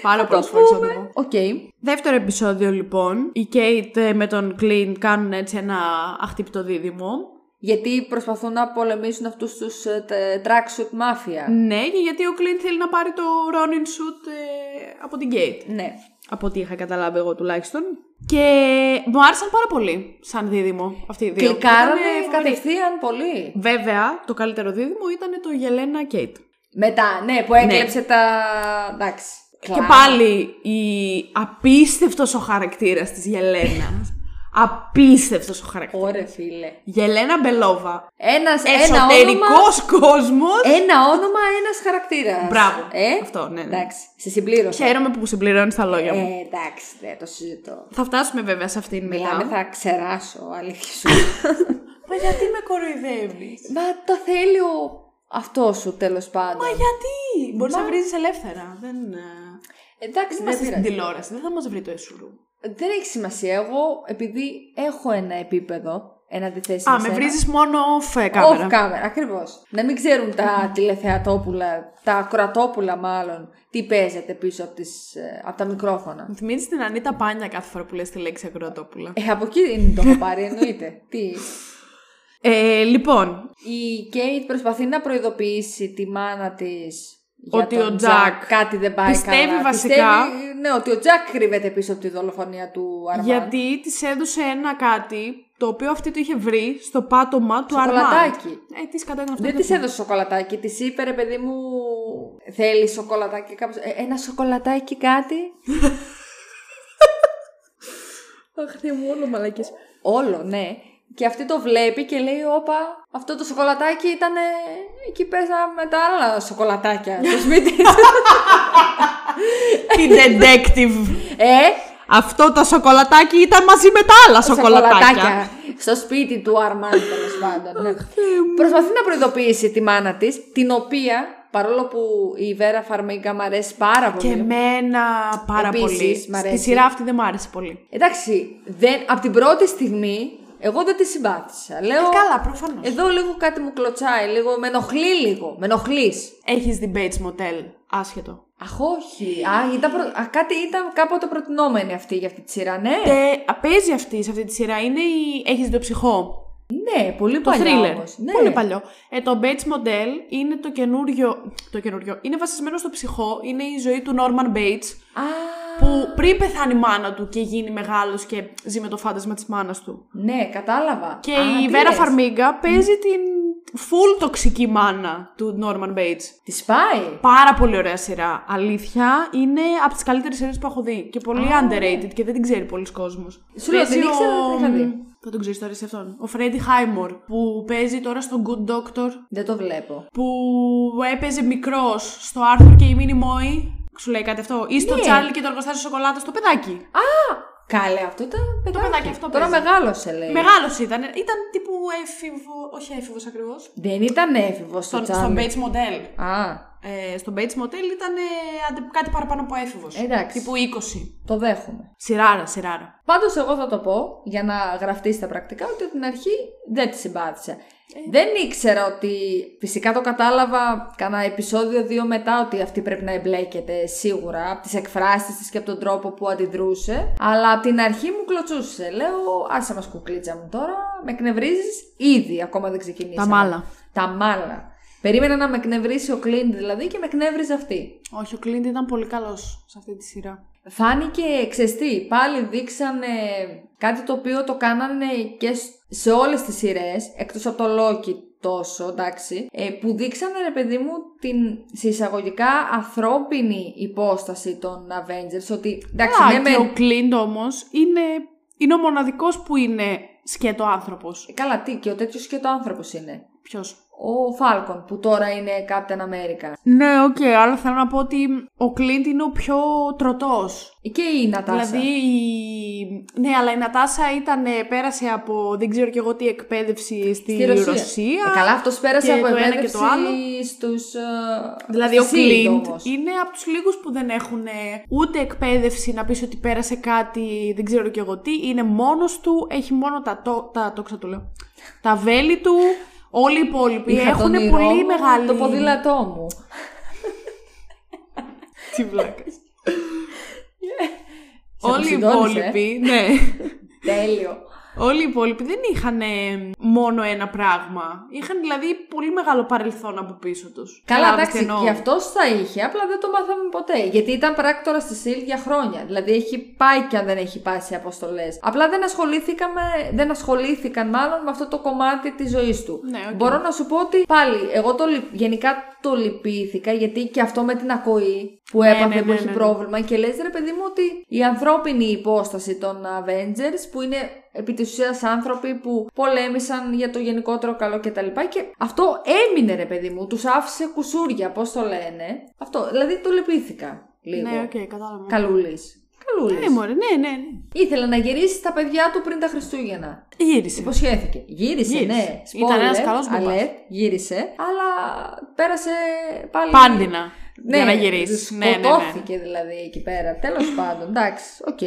Πάρα πολλές φορές θα το πω. Οκ. Δεύτερο επεισόδιο λοιπόν. Η Κέιτ ε, με τον Κλιντ κάνουν έτσι ένα αχτύπητο δίδυμο. Γιατί προσπαθούν να πολεμήσουν αυτούς τους tracksuit mafia. Ναι, και γιατί ο Κλιντ θέλει να πάρει το Ronin suit ε, από την Κέιτ. Ναι. Από ό,τι είχα καταλάβει εγώ τουλάχιστον. Και μου άρεσαν πάρα πολύ σαν δίδυμο αυτοί οι δύο. Κλικάραμε Ήτανε φοβεροί. κατευθείαν πολύ. Βέβαια, το καλύτερο δίδυμο ήταν το Γελένα-Κέιτ. Μετά, ναι, που έκλεψε τα. Εντάξει. Και κλάμα. πάλι η απίστευτος ο χαρακτήρας της Γελένας. απίστευτος ο χαρακτήρας. Ωραία, φίλε. Γελένα Μπελόβα. Ένας, ένα όνομα. Εσωτερικός κόσμος. Ένα όνομα, ένας χαρακτήρας. Μπράβο. Ε; Αυτό, ναι, ναι. Εντάξει, σε συμπλήρωσα. Χαίρομαι που συμπληρώνεις τα λόγια μου. Ε, εντάξει, δεν το συζητώ. Θα φτάσουμε βέβαια σε αυτήν Μιλάμε, μετά. θα ξεράσω, αλήθεια σου. Μα γιατί με κοροϊδεύεις; Μα το θέλει ο αυτό σου τέλος πάντων. Μα γιατί; Μπορείς να βρίζεις ελεύθερα. Δεν, ε, Εντάξει, δεν δεν είμαστε στην πειράζει. τηλεόραση. Δεν θα μας βρει το εσουρού. Δεν έχει σημασία. Εγώ, επειδή έχω ένα επίπεδο, ένα αντιθέσει Α, με βρίζεις μόνο off ε, κάμερα. Off camera, ακριβώς. Να μην ξέρουν τα τηλεθεατόπουλα, τα ακροατόπουλα μάλλον, τι παίζεται πίσω από, τις, ε, από τα μικρόφωνα. Μου θυμίζεις την Ανίτα Πάνια κάθε φορά που λες τη λέξη ακροατόπουλα. Ε, από εκεί το έχω πάρει, εννοείται. τι. Ε, λοιπόν, Η Κέιτ προσπαθεί να προειδοποιήσει τη μάνα της. Ότι ο Τζακ κάτι δεν πάει πιστεύει καλά. βασικά- Πιστεύει, ναι, ότι ο Τζακ κρύβεται πίσω από τη δολοφονία του Αρμάν. γιατί της έδωσε ένα κάτι το οποίο αυτή το είχε βρει στο πάτωμα του Αρμάντ. Σοκολατάκι. Ε, τι σκατά ήταν αυτό. Δεν της έδωσε σοκολατάκι, της είπε ρε παιδί μου, θέλεις σοκολατάκι κάπως. Ε, ένα σοκολατάκι κάτι; Αχ, Θεέ μου, όλο μαλακές. Όλο, ναι. Και αυτή το βλέπει και λέει: Όπα, αυτό το σοκολατάκι ήταν εκεί πέσα με τα άλλα σοκολατάκια στο σπίτι. Την detective. ε, Αυτό το σοκολατάκι ήταν μαζί με τα άλλα σοκολατάκια. στο σπίτι του Αρμάν, τέλος πάντων. ναι. Προσπαθεί να προειδοποιήσει τη μάνα της, την οποία παρόλο που η Βέρα Φαρμίγκα μ' αρέσει πάρα πολύ. Και εμένα πάρα Επίσης, πολύ. μ' αρέσει. Στη σειρά αυτή δεν μου άρεσε πολύ. Εντάξει, δεν, από την πρώτη στιγμή εγώ δεν τη συμπάθησα. Λέω. Ε, καλά, προφανώς. Εδώ λίγο κάτι μου κλωτσάει, λίγο, με ενοχλεί λίγο. Με ενοχλείς. Έχεις δει Bates Motel, άσχετο. Αχ, όχι. Α, ήταν προ... Α, κάτι ήταν κάποτε προτινόμενη αυτή για αυτή τη σειρά, ναι. Ε, παίζει αυτή σε αυτή τη σειρά. Είναι η... Έχεις δει το ψυχό; Ναι, πολύ Το παλιά thriller. όμως. Ναι. Πολύ παλιό. Ε, το Bates Motel είναι το καινούριο. Το καινούριο. Είναι βασισμένο στο ψυχό. Είναι η ζωή του Norman Bates. Α, Που πριν πεθάνει η μάνα του και γίνει μεγάλος και ζει με το φάντασμα της μάνας του. ναι, κατάλαβα. Και Α, η τι Βέρα λες. Φαρμίγκα παίζει την full τοξική μάνα του Norman Bates. Της σπάει. Πάρα πολύ ωραία σειρά. Αλήθεια, είναι από τις καλύτερες σειρές που έχω δει. Και πολύ underrated και δεν την ξέρει πολλοί κόσμος. Σου λέω, Παίζει δεν ήξερα, ο- δεν είχα δει. Θα τον ξέρεις τώρα σε αυτόν. Ο Φρέντι Χάιμορ που παίζει τώρα στο Good Doctor. Δεν το βλέπω. Που έπαιζε μικρός στο Άρθουρ και η Μίνι Μόη. Σου λέει κάτι αυτό; Ή στο Ναι. Τσάρλι και το εργοστάσιο σοκολάτας στο παιδάκι; Καλέ, αυτό ήταν παιδάκι. παιδάκι αυτό Τώρα παίζει. μεγάλωσε, λέει. Μεγάλος ήταν. Ήταν τύπου έφηβο. Όχι έφηβος ακριβώς. Δεν ήταν έφηβος στο Στον, στον τσάμι. Bates Motel. Α, Ε, στον Bates Motel ήταν ε, αντε- κάτι παραπάνω από έφηβος. Εντάξει. Τύπου 20. το δέχομαι. Σειράρα, σειράρα. Πάντως εγώ θα το πω, για να γραφτεί στα πρακτικά, ότι από την αρχή δεν τη συμπάθησα. Δεν ήξερα ότι, φυσικά το κατάλαβα κανένα επεισόδιο δύο μετά, ότι αυτή πρέπει να εμπλέκεται σίγουρα, από τις εκφράσεις της και από τον τρόπο που αντιδρούσε. Αλλά από την αρχή μου κλωτσούσε. Λέω, άσε μας κουκλίτσα μου τώρα, με εκνευρίζεις ήδη, ακόμα δεν ξεκινήσαμε. Τα μάλα. Τα μάλα. Περίμενα να με εκνευρίσει ο Κλίντ δηλαδή και με εκνεύριζε αυτή. Όχι, ο Κλίντ ήταν πολύ καλός σε αυτή τη σειρά. Φάνηκε ξεστή. Πάλι δείξανε κάτι το οποίο το κάνανε και σ- σε όλες τις σειρές, εκτός από το Loki τόσο, εντάξει, ε, που δείξανε, ρε παιδί μου, την σε εισαγωγικά ανθρώπινη υπόσταση των Avengers, ότι, εντάξει, Α, ναι, και μεν- ο Κλίντ όμως είναι, είναι ο μοναδικός που είναι σκέτο άνθρωπος. Καλά, τι, και ο τέτοιος και το άνθρωπος είναι. Ποιος; Ο Φάλκον, που τώρα είναι Captain America. Ναι, οκ, αλλά θέλω να πω ότι ο Κλίντ είναι ο πιο τροτός. Και η Νατάσα. Δηλαδή, η- ναι, αλλά η Νατάσα ήταν, ε, πέρασε από δεν ξέρω κι εγώ τι εκπαίδευση στη, Στη Ρωσία. Ρωσία. Ε, καλά, αυτός πέρασε και από το ένα και εκπαίδευση το άλλο. στους... ε, Δηλαδή ο στη Shield Κλίντ όμως. είναι από τους λίγους που δεν έχουν ε, ούτε εκπαίδευση να πεις ότι πέρασε κάτι, δεν ξέρω κι εγώ τι. Είναι μόνος του, έχει μόνο τα, το, τα τόξα του λέω, τα βέλη του. Όλοι οι υπόλοιποι Είχα έχουν τον ήρω πολύ μου, μεγάλη... Το ποδήλατό μου. Τι βλάκας. Σε Όλοι οι αποσυντώνησε, υπόλοιποι, ναι. Τέλειο. Όλοι οι υπόλοιποι δεν είχαν ε, μόνο ένα πράγμα. Είχαν δηλαδή πολύ μεγάλο παρελθόν από πίσω τους. Καλά, Κατάλαβες τι εντάξει, εννοώ. και αυτός θα είχε, απλά δεν το μάθαμε ποτέ. Γιατί ήταν πράκτορας στη SHIELD για χρόνια. Δηλαδή έχει πάει και αν δεν έχει πάει σε αποστολές. Απλά δεν ασχολήθηκαν, δεν ασχολήθηκαν μάλλον με αυτό το κομμάτι της ζωής του. Ναι, οκ. Μπορώ να σου πω ότι πάλι, εγώ το, λυ- γενικά το λυπήθηκα γιατί και αυτό με την ακοή που Ναι, έπαθε ναι, που ναι, έχει ναι, ναι. πρόβλημα και λες ρε παιδί μου ότι η ανθρώπινη υπόσταση των Avengers που είναι επί της ουσίας άνθρωποι που πολέμησαν για το γενικότερο καλό κτλ. Και, και αυτό έμεινε ρε παιδί μου, τους άφησε κουσούρια, πώς το λένε. Αυτό, δηλαδή το λυπήθηκα λίγο. Ναι, οκ, κατάλαβα. Καλούλης. Καλούλης. Ναι, μωρέ, ναι, ναι. ναι. Ήθελε να γυρίσει στα παιδιά του πριν τα Χριστούγεννα. Γύρισε. Υποσχέθηκε. Γύρισε, Γύρισε. ναι. Ήταν ένας Spoiler, καλός μπαμπάς. alert, γύρισε, αλλά πέρασε πάλι. Πάντινα. Ναι, για να γυρίσεις. Ναι, ναι, ναι. σκοτώθηκε δηλαδή εκεί πέρα. Τέλος πάντων, εντάξει, οκ.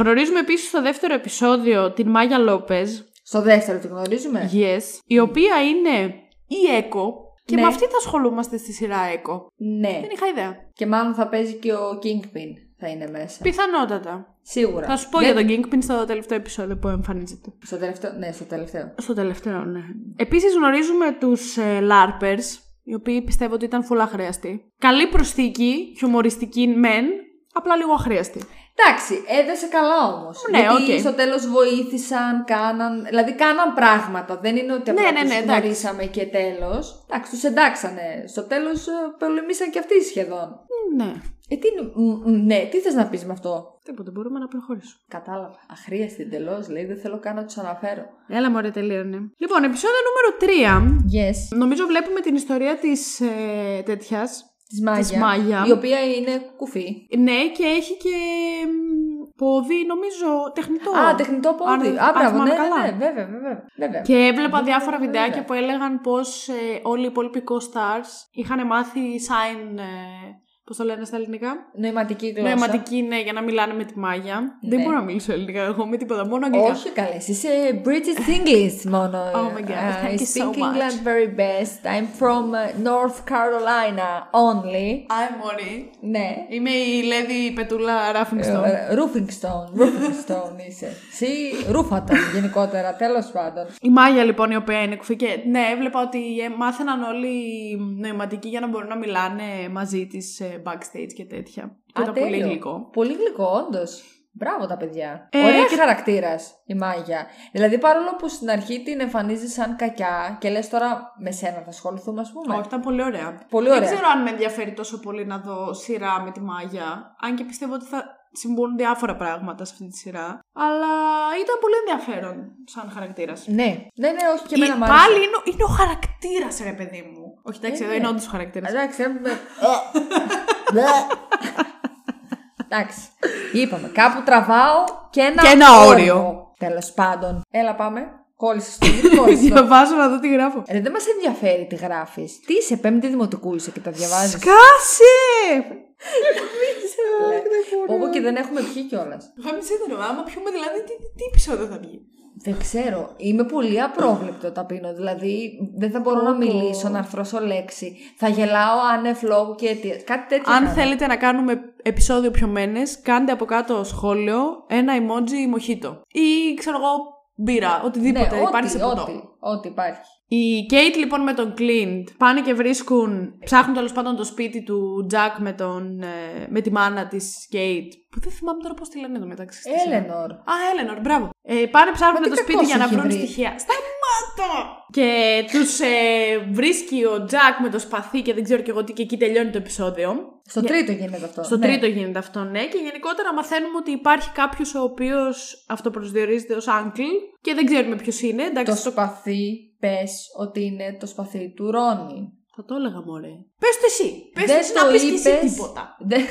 Γνωρίζουμε επίσης στο δεύτερο επεισόδιο την Μάγια Λόπεζ. Στο δεύτερο τη γνωρίζουμε; Yes. Η οποία είναι η Έκο. Και Ναι. με αυτή θα ασχολούμαστε στη σειρά Έκο. Ναι. Δεν είχα ιδέα. Και μάλλον θα παίζει και ο Kingpin θα είναι μέσα. Πιθανότατα. Σίγουρα. Θα σου πω Δεν- για τον Kingpin στο τελευταίο επεισόδιο που εμφανίζεται. Στο τελευταίο. Ναι, στο τελευταίο. Στο τελευταίο, ναι. Επίσης γνωρίζουμε τους ε, LARPers, οι οποίοι πιστεύω ότι ήταν φουλ αχρείαστοι. Καλή προσθήκη, χιουμοριστική μεν, απλά λίγο αχρείαστη. Εντάξει, έδεσε καλά όμως. Ναι, Γιατί οκ. στο τέλος βοήθησαν, κάναν. Δηλαδή κάναν πράγματα. Δεν είναι ότι απλά Ναι, ναι, τους ναι, εντάξει. γνωρίσαμε και τέλος. Εντάξει, τους εντάξανε. Στο τέλος πολεμήσαν και αυτοί σχεδόν. Ναι. Ε, τι είναι. μ, μ, Ναι, τι θες να πεις με αυτό; Τίποτα, μπορούμε να προχωρήσουμε. Κατάλαβα. Αχρείαστη εντελώς, λέει. Δεν θέλω καν να τους αναφέρω. Έλα μωρέ τελείωνε. Λοιπόν, επεισόδιο νούμερο 3. Yes. Νομίζω βλέπουμε την ιστορία της ε, τέτοιας. Της Μάγια. Της Μάγια. Η οποία είναι κουφή. Ναι, και έχει και μ, πόδι, νομίζω, τεχνητό. Α, τεχνητό πόδι. Αν- Α, αν μπράβο, θυμάμαι ναι, καλά. ναι, ναι, βέβαια, βέβαια. βέβαια. Και έβλεπα διάφορα Βέβαια. βιντεάκια που έλεγαν πως ε, όλοι οι υπόλοιποι co-stars είχαν μάθει sign, ε, πώς το λένε στα ελληνικά; Νοηματική γλώσσα. Νοηματική, ναι, για να μιλάνε με τη Μάγια. Δεν Ναι. μπορώ να μιλήσω ελληνικά εγώ με τίποτα, μόνο αγγλικά. Όχι καλέ, είσαι British English μόνο. Oh my God, Uh, thank I you so speak much. England very best. I'm from uh, North Carolina only. I'm μωρή. Ναι. Είμαι η Λέδη Πετούλα Ράφινγκστον. Ε, Roofingstone, Roofingstone είσαι. Εσύ Ρούφατον γενικότερα, τέλος πάντων. Η Μάγια λοιπόν η οποία είναι κουφή και ναι έβλεπα ότι ε, μάθαιναν όλοι νοηματικοί για να μπορούν να μιλάνε μαζί της ε, backstage και τέτοια. Και Α, ήταν πολύ τέλειο. γλυκό. Πολύ γλυκό, όντως. Μπράβο τα παιδιά. Ε, Ωραία και- χαρακτήρας η Μάγια. Δηλαδή, παρόλο που στην αρχή την εμφανίζεις σαν κακιά και λες τώρα με σένα θα ασχοληθούμε, ας πούμε. Όχι, ήταν πολύ ωραία. Πολύ Δεν ωραία. ξέρω αν με ενδιαφέρει τόσο πολύ να δω σειρά με τη Μάγια. Αν και πιστεύω ότι θα συμβούν διάφορα πράγματα σε αυτή τη σειρά. Αλλά ήταν πολύ ενδιαφέρον σαν χαρακτήρας. Ναι, ναι, ναι, όχι και εμένα μ' άρεσε. Πάλι είναι, ο- είναι ο χαρακτήρας, ρε παιδί μου. Όχι, εντάξει, Ε, εδώ ναι. είναι όντως ο χαρακτήρας. Εντάξει, έχουμε. Εντάξει. Είπαμε, κάπου τραβάω και ένα, Και ένα όριο. Τέλος πάντων. Έλα, πάμε. Κόλλησε στο μικρό. κόλλησες το. Διαβάζω να δω τι γράφω. Ρε, δεν μας ενδιαφέρει τι γράφεις. Τι είσαι, πέμπτη δημοτικού είσαι και τα διαβάζεις; Σκάσε! Όπου και δεν έχουμε πιει κιόλας. Γάμισε τον άμα πιούμε δηλαδή τι, τι επεισόδιο θα βγει; Δεν ξέρω. Είμαι πολύ απρόβλεπτο όταν πίνω. Δηλαδή, δεν θα μπορώ να Πω, πω. μιλήσω, να αρθρώσω λέξη. Θα γελάω άνευ λόγου και αιτία. Κάτι τέτοιο. Αν κάνω. θέλετε να κάνουμε επεισόδιο πιωμένε, κάντε από κάτω σχόλιο ένα emoji μοχίτο. Ή ξέρω εγώ, μπύρα, οτιδήποτε ναι, υπάρχει ό,τι, σε ποτό. ό,τι, ό,τι υπάρχει. Η Κέιτ λοιπόν με τον Κλίντ πάνε και βρίσκουν, ψάχνουν τέλος πάντων το σπίτι του Τζακ με, τον, ε, με τη μάνα της Κέιτ. Που δεν θυμάμαι τώρα πώς τη λένε εδώ μεταξύ. στη σειρά. Έλενορ. Α, Έλενορ, μπράβο. Ε, πάνε ψάχνουν Μα το τι σπίτι για να κακός βρουν έχει βρει. στοιχεία. Σταμάτα! Και τους ε, βρίσκει ο Τζακ με το σπαθί και δεν ξέρω και εγώ τι και εκεί τελειώνει το επεισόδιο. Στο τρίτο γίνεται αυτό. Στο ναι. τρίτο γίνεται αυτό, ναι. Και γενικότερα μαθαίνουμε ότι υπάρχει κάποιος ο οποίος αυτοπροσδιορίζεται ως Uncle και δεν ξέρουμε ποιος είναι. Εντάξει, Το σπαθί, πες ότι είναι το σπαθί του Ρόνι. Θα το έλεγα μωρέ. Πες το εσύ. Πες Δεν το εσύ το να πεις και εσύ είπες. τίποτα. Δεν,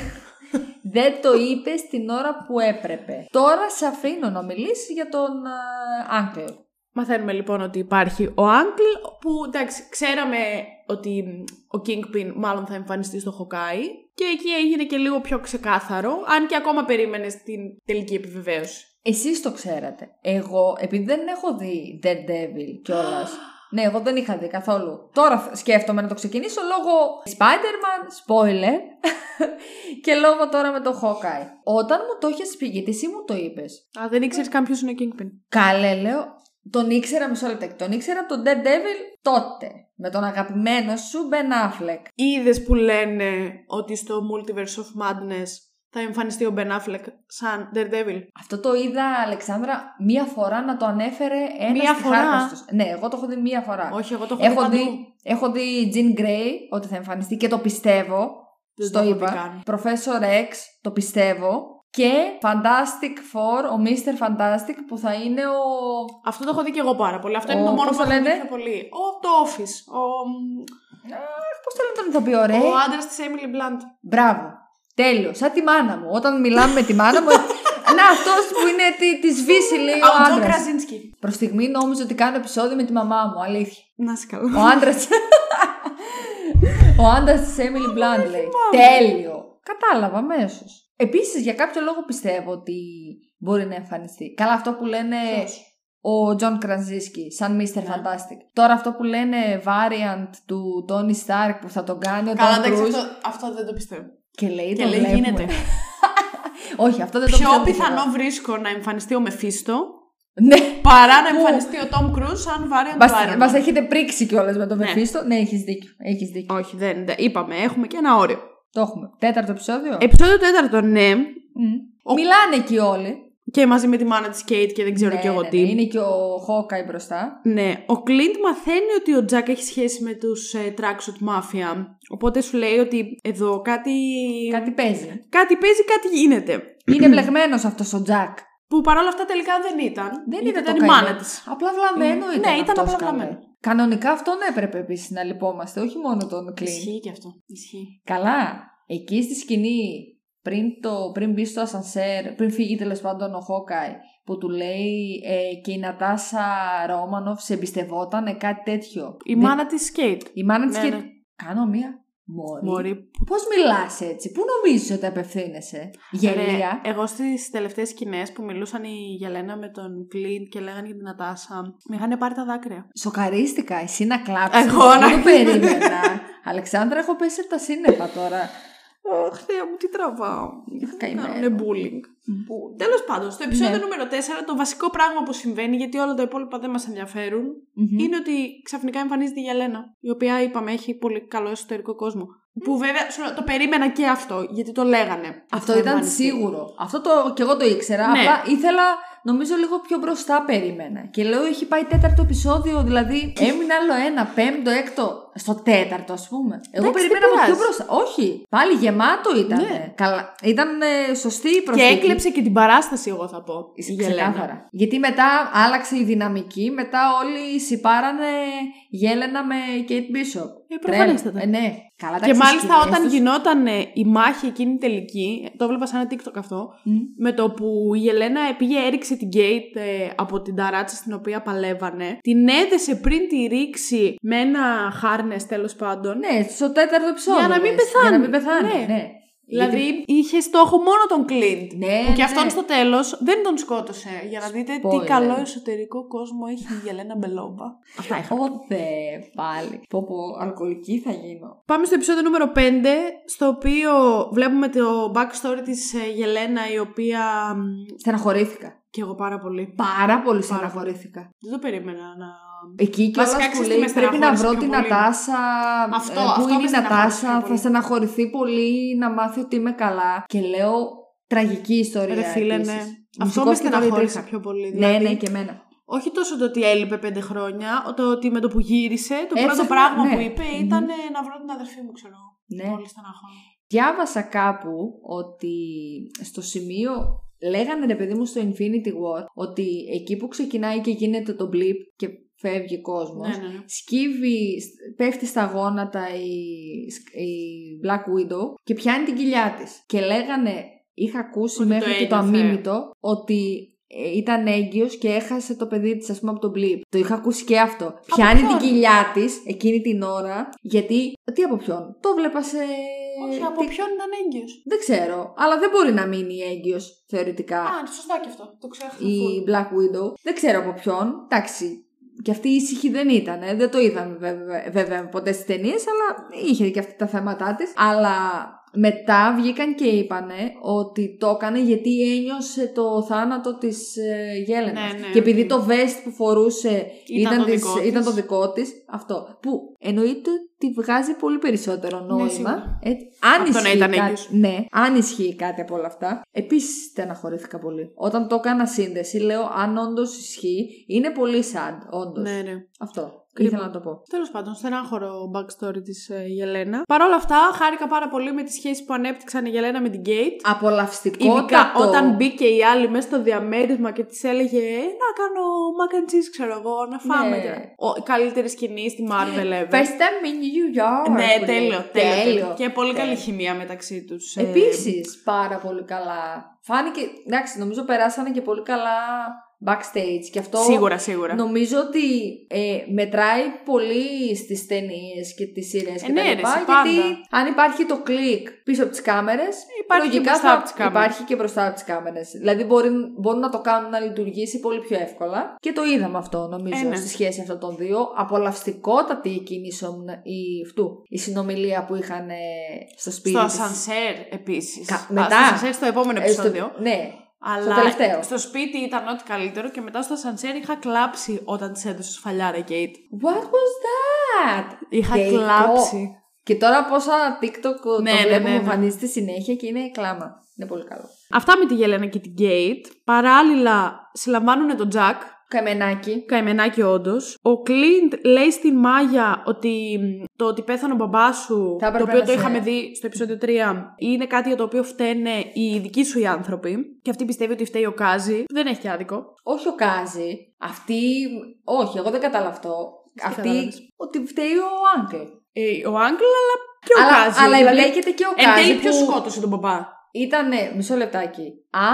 δεν το είπες την ώρα που έπρεπε. Τώρα σε αφήνω να μιλήσεις για τον Άγκλ. Μαθαίνουμε λοιπόν ότι υπάρχει ο Uncle που εντάξει ξέραμε ότι μ, ο Kingpin μάλλον θα εμφανιστεί στο Hawkeye και εκεί έγινε και λίγο πιο ξεκάθαρο αν και ακόμα περίμενες την τελική επιβεβαίωση. Εσείς το ξέρατε. Εγώ, επειδή δεν έχω δει Daredevil κιόλας. ναι, εγώ δεν είχα δει καθόλου. Τώρα σκέφτομαι να το ξεκινήσω λόγω Spider-Man, spoiler, και λόγω τώρα με το Hawkeye. Όταν μου το έχεις πει, γιατί εσύ μου το είπες, Α, δεν ήξερες καν ποιος είναι ο Kingpin. Καλέ, λέω, τον ήξερα μισό λεπτό. Τον ήξερα από τον Daredevil τότε. Με τον αγαπημένο σου Ben Affleck. Είδες που λένε ότι στο Multiverse of Madness θα εμφανιστεί ο Ben Affleck σαν Daredevil; Αυτό το είδα, Αλεξάνδρα, μία φορά να το ανέφερε ένας Μία φορά; Τους. Ναι, εγώ το έχω δει μία φορά. Όχι, εγώ το έχω, έχω, δει δει, παντού. έχω δει Jean Grey ότι θα εμφανιστεί και το πιστεύω. Δεν στο το έχω δει είπα. καν. Professor X, το πιστεύω. Και Fantastic Four, ο Mr. Fantastic που θα είναι ο... Αυτό το έχω δει και εγώ πάρα πολύ. Αυτό Ο- είναι το μόνο πώς που το έχω δει λένε; πιο πολύ. Ο το Office. Ο, Αχ, πώς το λένε τον ηθοποιό, ρε; ο άντρας της Emily Blunt. Μπράβο. Τέλειο. Σαν τη μάνα μου. Όταν μιλάμε με τη μάνα μου. να, αυτός που είναι τη, τη Σβήσει, λέει Α, ο ο Τζον άντρας. Κραζίνσκι. Προς στιγμή νόμιζα ότι κάνω επεισόδιο με τη μαμά μου. Αλήθεια. Να σε καλά. Ο άντρα. ο άντρας της Emily Blunt λέει. Τέλειο. Κατάλαβα αμέσως. Επίσης, για κάποιο λόγο πιστεύω ότι μπορεί να εμφανιστεί. Καλά, αυτό που λένε Ποιος; ο Τζον Κραζίσκι, σαν Mr. Ναι. Fantastic. Τώρα αυτό που λένε variant του Tony Stark που θα τον κάνει ο Καλά, Tom εντάξει, Cruise. αυτό, αυτό δεν το πιστεύω. Και λέει, Και το λέει βλέπουμε. γίνεται. Όχι, αυτό δεν το Πιο πιστεύω πιθανό τίποτα. βρίσκω να εμφανιστεί ο Μεφίστο Ναι, παρά να Πού; εμφανιστεί ο Τομ Κρουζ σαν variant μας, του Iron μας Man. έχετε πρίξει κιόλας με το Ναι. Μεφίστο. Ναι, έχεις δίκιο. Έχεις δίκιο. Όχι, δεν, δεν. Είπαμε, έχουμε και ένα όριο. Το έχουμε. Τέταρτο επεισόδιο; Επεισόδιο τέταρτο, ναι. Μμ. ο- Μιλάνε εκεί όλοι. Και μαζί με τη μάνα της Κέιτ και δεν ξέρω Ναι, κι εγώ ναι, τι. ναι. Είναι και ο Χόκαι μπροστά. Ναι, ο Κλίντ μαθαίνει ότι ο Τζακ έχει σχέση με τους ε, Tracksuit Mafia. Οπότε σου λέει ότι εδώ κάτι... Κάτι παίζει. κάτι παίζει, κάτι γίνεται. Είναι μπλεγμένο αυτός ο Τζακ. Που παρόλα αυτά τελικά δεν ήταν. Δεν γιατί είναι το ήταν η καημένο. μάνα της. Απλά βλαμμένο Ναι, ήταν. ήταν αυτός, απλά καλέ. βλαμμένο. Κανονικά αυτόν έπρεπε επίσης να λυπόμαστε, όχι μόνο τον Κλίν. Ισχύει και αυτό. Ισχύει. Καλά. Εκεί στη σκηνή, πριν, το, πριν μπει στο ασανσέρ, πριν φύγει τέλος πάντων ο Χόκαι, που του λέει ε, και η Νατάσα Ρόμανοφ σε εμπιστευόταν, κάτι τέτοιο. Η Δεν- μάνα της Κέιτ. η μάνα της Ναι, και... ναι. Κάνω μία μόρι. Μωρή. Πώς μιλάς έτσι, πού νομίζεις ότι απευθύνεσαι. Γελία; Ρε, εγώ στις τελευταίες σκηνές που μιλούσαν η Γελένα με τον Κλίντ και λέγανε για την Νατάσα, με είχαν πάρει τα δάκρυα. Σοκαρίστηκα, εσύ να κλάψεις. Εγώ να- Δεν το περίμενα. Αλεξάνδρα, έχω πέσει από τα σύννεφα τώρα. Αχ, θεία μου, τι τραβάω. Καημένο. Κάνουνε bullying. Τέλος πάντων, στο επεισόδιο Ναι. νούμερο 4, το βασικό πράγμα που συμβαίνει, γιατί όλα τα υπόλοιπα δεν μας ενδιαφέρουν, Μμμ. είναι ότι ξαφνικά εμφανίζεται η Γελένα. Η οποία είπαμε έχει πολύ καλό εσωτερικό κόσμο. Που βέβαια σου λέω, το περίμενα και αυτό, γιατί το λέγανε. Αυτό θα ήταν εμφανιστεί. σίγουρο. Αυτό το και εγώ το ήξερα. Ναι. Απλά ήθελα, νομίζω, λίγο πιο μπροστά περίμενα. Και λέω, έχει πάει τέταρτο επεισόδιο, δηλαδή έμεινε άλλο ένα, πέμπτο, έκτο. Στο τέταρτο, ας πούμε. Εγώ Εντάξει, περίμενα δεν από πιο πειράζει. μπροστά. Όχι. Πάλι γεμάτο ήταν. Ναι. Καλά. Ήταν ε, σωστή η Και προσθήκη. έκλεψε και την παράσταση, εγώ θα πω. Η Γελένα. Ξεκάθαρα. Γιατί μετά άλλαξε η δυναμική, μετά όλοι συμπάρανε γέλενα με Kate Bishop. Ε, προφανέστατα. Ε, ναι. Καλά, Και εντάξει, οι μάλιστα σκηνές όταν τους- γινόταν ε, η μάχη εκείνη τελική, το έβλεπα σαν ένα TikTok αυτό, Μμ. με το που η Ελένα πήγε έριξε την Γκέιτ ε, από την ταράτσα στην οποία παλεύανε, την έδεσε πριν τη ρίξει με ένα χάρνες τέλος πάντων. Ναι, στο τέταρτο επεισόδιο. Για να μην λες. πεθάνει. Για να μην πεθάνει. Ναι. Ναι. Δηλαδή Γιατί- είχε στόχο μόνο τον Κλίντ. Ναι, Που και ναι. αυτόν στο τέλος δεν τον σκότωσε. Για να δείτε τι Spoiler. καλό εσωτερικό κόσμο έχει η Γελένα Μπελόμπα. Αυτά είχα. Ωδε, πάλι. Πω πω, αλκοολική θα γίνω. Πάμε στο επεισόδιο νούμερο 5, στο οποίο βλέπουμε το backstory της ε, Γελένα η οποία... μ, Στεναχωρήθηκα. Και εγώ πάρα πολύ. Πάρα πολύ Πάρα στεναχωρήθηκα. Δεν το περίμενα να. Εκεί και Βασικά, όλα που ξέρεις τι λέει με πρέπει να στεναχώρησε βρω πιο την πολύ. Νατάσα. Αυτό, ε, αυτό Πού είναι με η στεναχώρησε πιο Νατάσα, θα πολύ. στεναχωρηθεί πολύ να μάθει ότι είμαι καλά. Και λέω τραγική ιστορία. Ρε φίλε, ναι. επίσης. Αυτό Μου με σηκώθηκε το στεναχώρησε ιδρύσα. πιο πολύ. Ναι, δηλαδή. ναι, και εμένα. Όχι τόσο το ότι έλειπε πέντε χρόνια, το ότι με το που γύρισε, το πρώτο Έψαχνα, πράγμα ναι. που είπε Μμμ. ήταν να βρω την αδερφή μου, ξέρω. Ναι. Πολύ στεναχώ. Διάβασα κάπου ότι στο σημείο λέγανε ρε παιδί μου στο Infinity War ότι εκεί που ξεκινάει και γίνεται το blip και φεύγει κόσμος Ναι, ναι, ναι. σκύβει, πέφτει στα γόνατα η, η Black Widow και πιάνει την κοιλιά της. Και λέγανε, είχα ακούσει Ότι μέχρι το και το ένιωθε. αμίμητο ότι ε, ήταν έγκυος και έχασε το παιδί της ας πούμε από τον blip. Το είχα ακούσει και αυτό. Πιάνει ποιον; την κοιλιά της εκείνη την ώρα γιατί... Τι από ποιον; Το βλέπα σε... Όχι, από τι- ποιον ήταν έγκυος; Δεν ξέρω, αλλά δεν μπορεί να μείνει έγκυος θεωρητικά Α, σωστά και αυτό. Το ξέχασα. η full. Black Widow. Δεν ξέρω από ποιον. Εντάξει. Και αυτή ήσυχη δεν ήταν. ε. Δεν το είδαμε βέβαια, βέβαια ποτέ στις ταινίες, αλλά είχε και αυτά τα θέματα της. Αλλά μετά βγήκαν και είπανε ότι το έκανε γιατί ένιωσε το θάνατο της ε, Γέλενας. Ναι, ναι, και επειδή οκ. το vest που φορούσε Ήταν ήταν, το της- δικό της. ήταν το δικό της, αυτό. Που εννοείται ότι βγάζει πολύ περισσότερο νόημα. σίγουρα. έτσι. Αν Από το να ισχύει ήταν κάτι- έγκυος. ναι, αν ισχύει κάτι από όλα αυτά. Επίσης στεναχωρήθηκα πολύ. Όταν το έκανα σύνδεση, λέω αν όντως ισχύει, είναι πολύ sad, όντως. Ναι, ναι. Αυτό. Κρίμα. Ήθελα να το πω. Τέλος πάντων, στενάχωρο backstory της ε, Γελένα. Παρ' όλα αυτά, χάρηκα πάρα πολύ με τη σχέση που ανέπτυξαν η Γελένα με την Γκέιτ. Απολαυστικότατο. Ειδικά όταν μπήκε η άλλη μέσα στο διαμέρισμα και της έλεγε «Ε, Να κάνω mac and cheese, ξέρω εγώ, να φάμε. Ναι. και να-» Ο, η καλύτερη σκηνή στη Marvel ever. First time in New York. Ναι, που τέλειο, λέει. τέλειο, τέλειο. Τέλειο. Και πολύ καλή Τέλειο. χημεία μεταξύ τους. Επίσης, πάρα πολύ καλά. Φάνηκε. Εντάξει, νομίζω περάσανε και πολύ καλά backstage. Και αυτό Σίγουρα, σίγουρα. Νομίζω ότι ε, μετράει πολύ στις ταινίες και τις σειρές Ε, και ναι, τα ρε, λοιπά, εσύ, γιατί πάντα. αν υπάρχει το κλικ πίσω από τις κάμερες, Υπάρχει και λογικά μπροστά θα από τις κάμερες. υπάρχει και μπροστά από τις κάμερες. Δηλαδή μπορεί, μπορούν να το κάνουν να λειτουργήσει πολύ πιο εύκολα. Και το είδαμε αυτό νομίζω Ε, ναι. στη σχέση αυτών των δύο. Απολαυστικότατη εκείνη η, σομνα- η, αυτού, η συνομιλία που είχαν ε, στο σπίτι. Στο της. ασανσέρ επίσης. Κα- Στο μετά. ασανσέρ στο επόμενο Ε, στο- επεισόδιο. ναι, Αλλά τελευταίο. στο σπίτι ήταν ό,τι καλύτερο και μετά στο ασανσέρ είχα κλάψει όταν της έδωσε σφαλιάρα η Kate. What was that? Είχα Θεϊκό. κλάψει. Και τώρα πόσα TikTok Ναι, το ναι, βλέπουμε, ναι, ναι. εμφανίζεται συνέχεια και είναι κλάμα. Είναι πολύ καλό. Αυτά με τη Γελένα και την Kate. Παράλληλα, συλλαμβάνουν τον Τζακ. Καημενάκι. Καημενάκι όντως. Ο Κλίντ λέει στην Μάγια ότι μ, το ότι πέθανε ο μπαμπάς σου, Θα το έπρεπε οποίο να το σε- είχαμε δει στο επεισόδιο 3, είναι κάτι για το οποίο φταίνε οι δικοί σου οι άνθρωποι. Και αυτή πιστεύει ότι φταίει ο Κάζι. Δεν έχει και άδικο. Όχι ο Κάζι. Αυτή. Όχι, εγώ δεν κατάλαβα αυτό. Αυτή. κατάλαβες; Ότι φταίει ο Άγκλ. Ε, ο Άγγλ, αλλά και ο Αλλά, Κάζι. αλλά Δηλαδή, εμπλέκεται και ο Εν Κάζι. τέλει, ποιος που σκότωσε τον μπαμπά; Ήτανε. Μισό λεπτάκι. Α!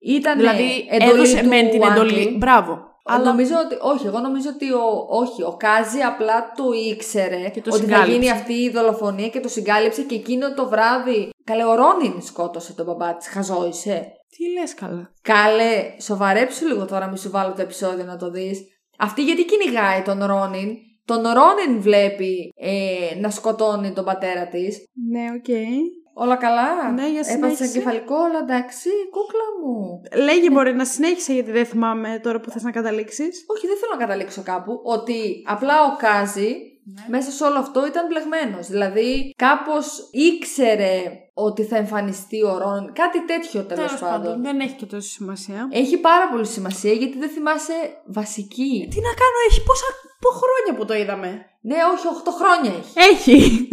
Ήτανε. Δηλαδή, εντολή έδωσε του μεν την Uncle. εντολή. Μπράβο. Αλλά νομίζω ότι. Όχι, εγώ νομίζω ότι ο, όχι, ο Κάζι απλά το ήξερε Και το ότι θα συγκάλυψε. γίνει αυτή η δολοφονία και το συγκάλυψε και εκείνο το βράδυ. Καλέ, ο Ρόνιν σκότωσε τον μπαμπά της. Χαζόησε. Τι λες καλά. Καλέ, σοβαρέψου λίγο τώρα, μη σου βάλω το επεισόδιο να το δεις. Αυτή γιατί κυνηγάει τον Ρόνιν; Τον Ρόνιν βλέπει ε, να σκοτώνει τον πατέρα της. Ναι, οκ. Όλα καλά; Ναι, για Έπαθες συνέχισε. εγκεφαλικό, όλα εντάξει, κούκλα μου. Λέγε μπορεί να συνέχισε γιατί δεν θυμάμαι τώρα που θες να καταλήξεις. Όχι, δεν θέλω να καταλήξω κάπου. Ότι απλά ο Κάζι μέσα σε όλο αυτό ήταν μπλεγμένος. Δηλαδή, κάπως ήξερε ότι θα εμφανιστεί ο Ρόνιν. Κάτι τέτοιο τέλος Τέλος πάντων. πάντων, δεν έχει και τόση σημασία. Έχει πάρα πολύ σημασία γιατί δεν θυμάσαι βασική. Τι να κάνω, έχει πόσα πο χρόνια που το είδαμε; Ναι, όχι, 8 χρόνια έχει. Έχει.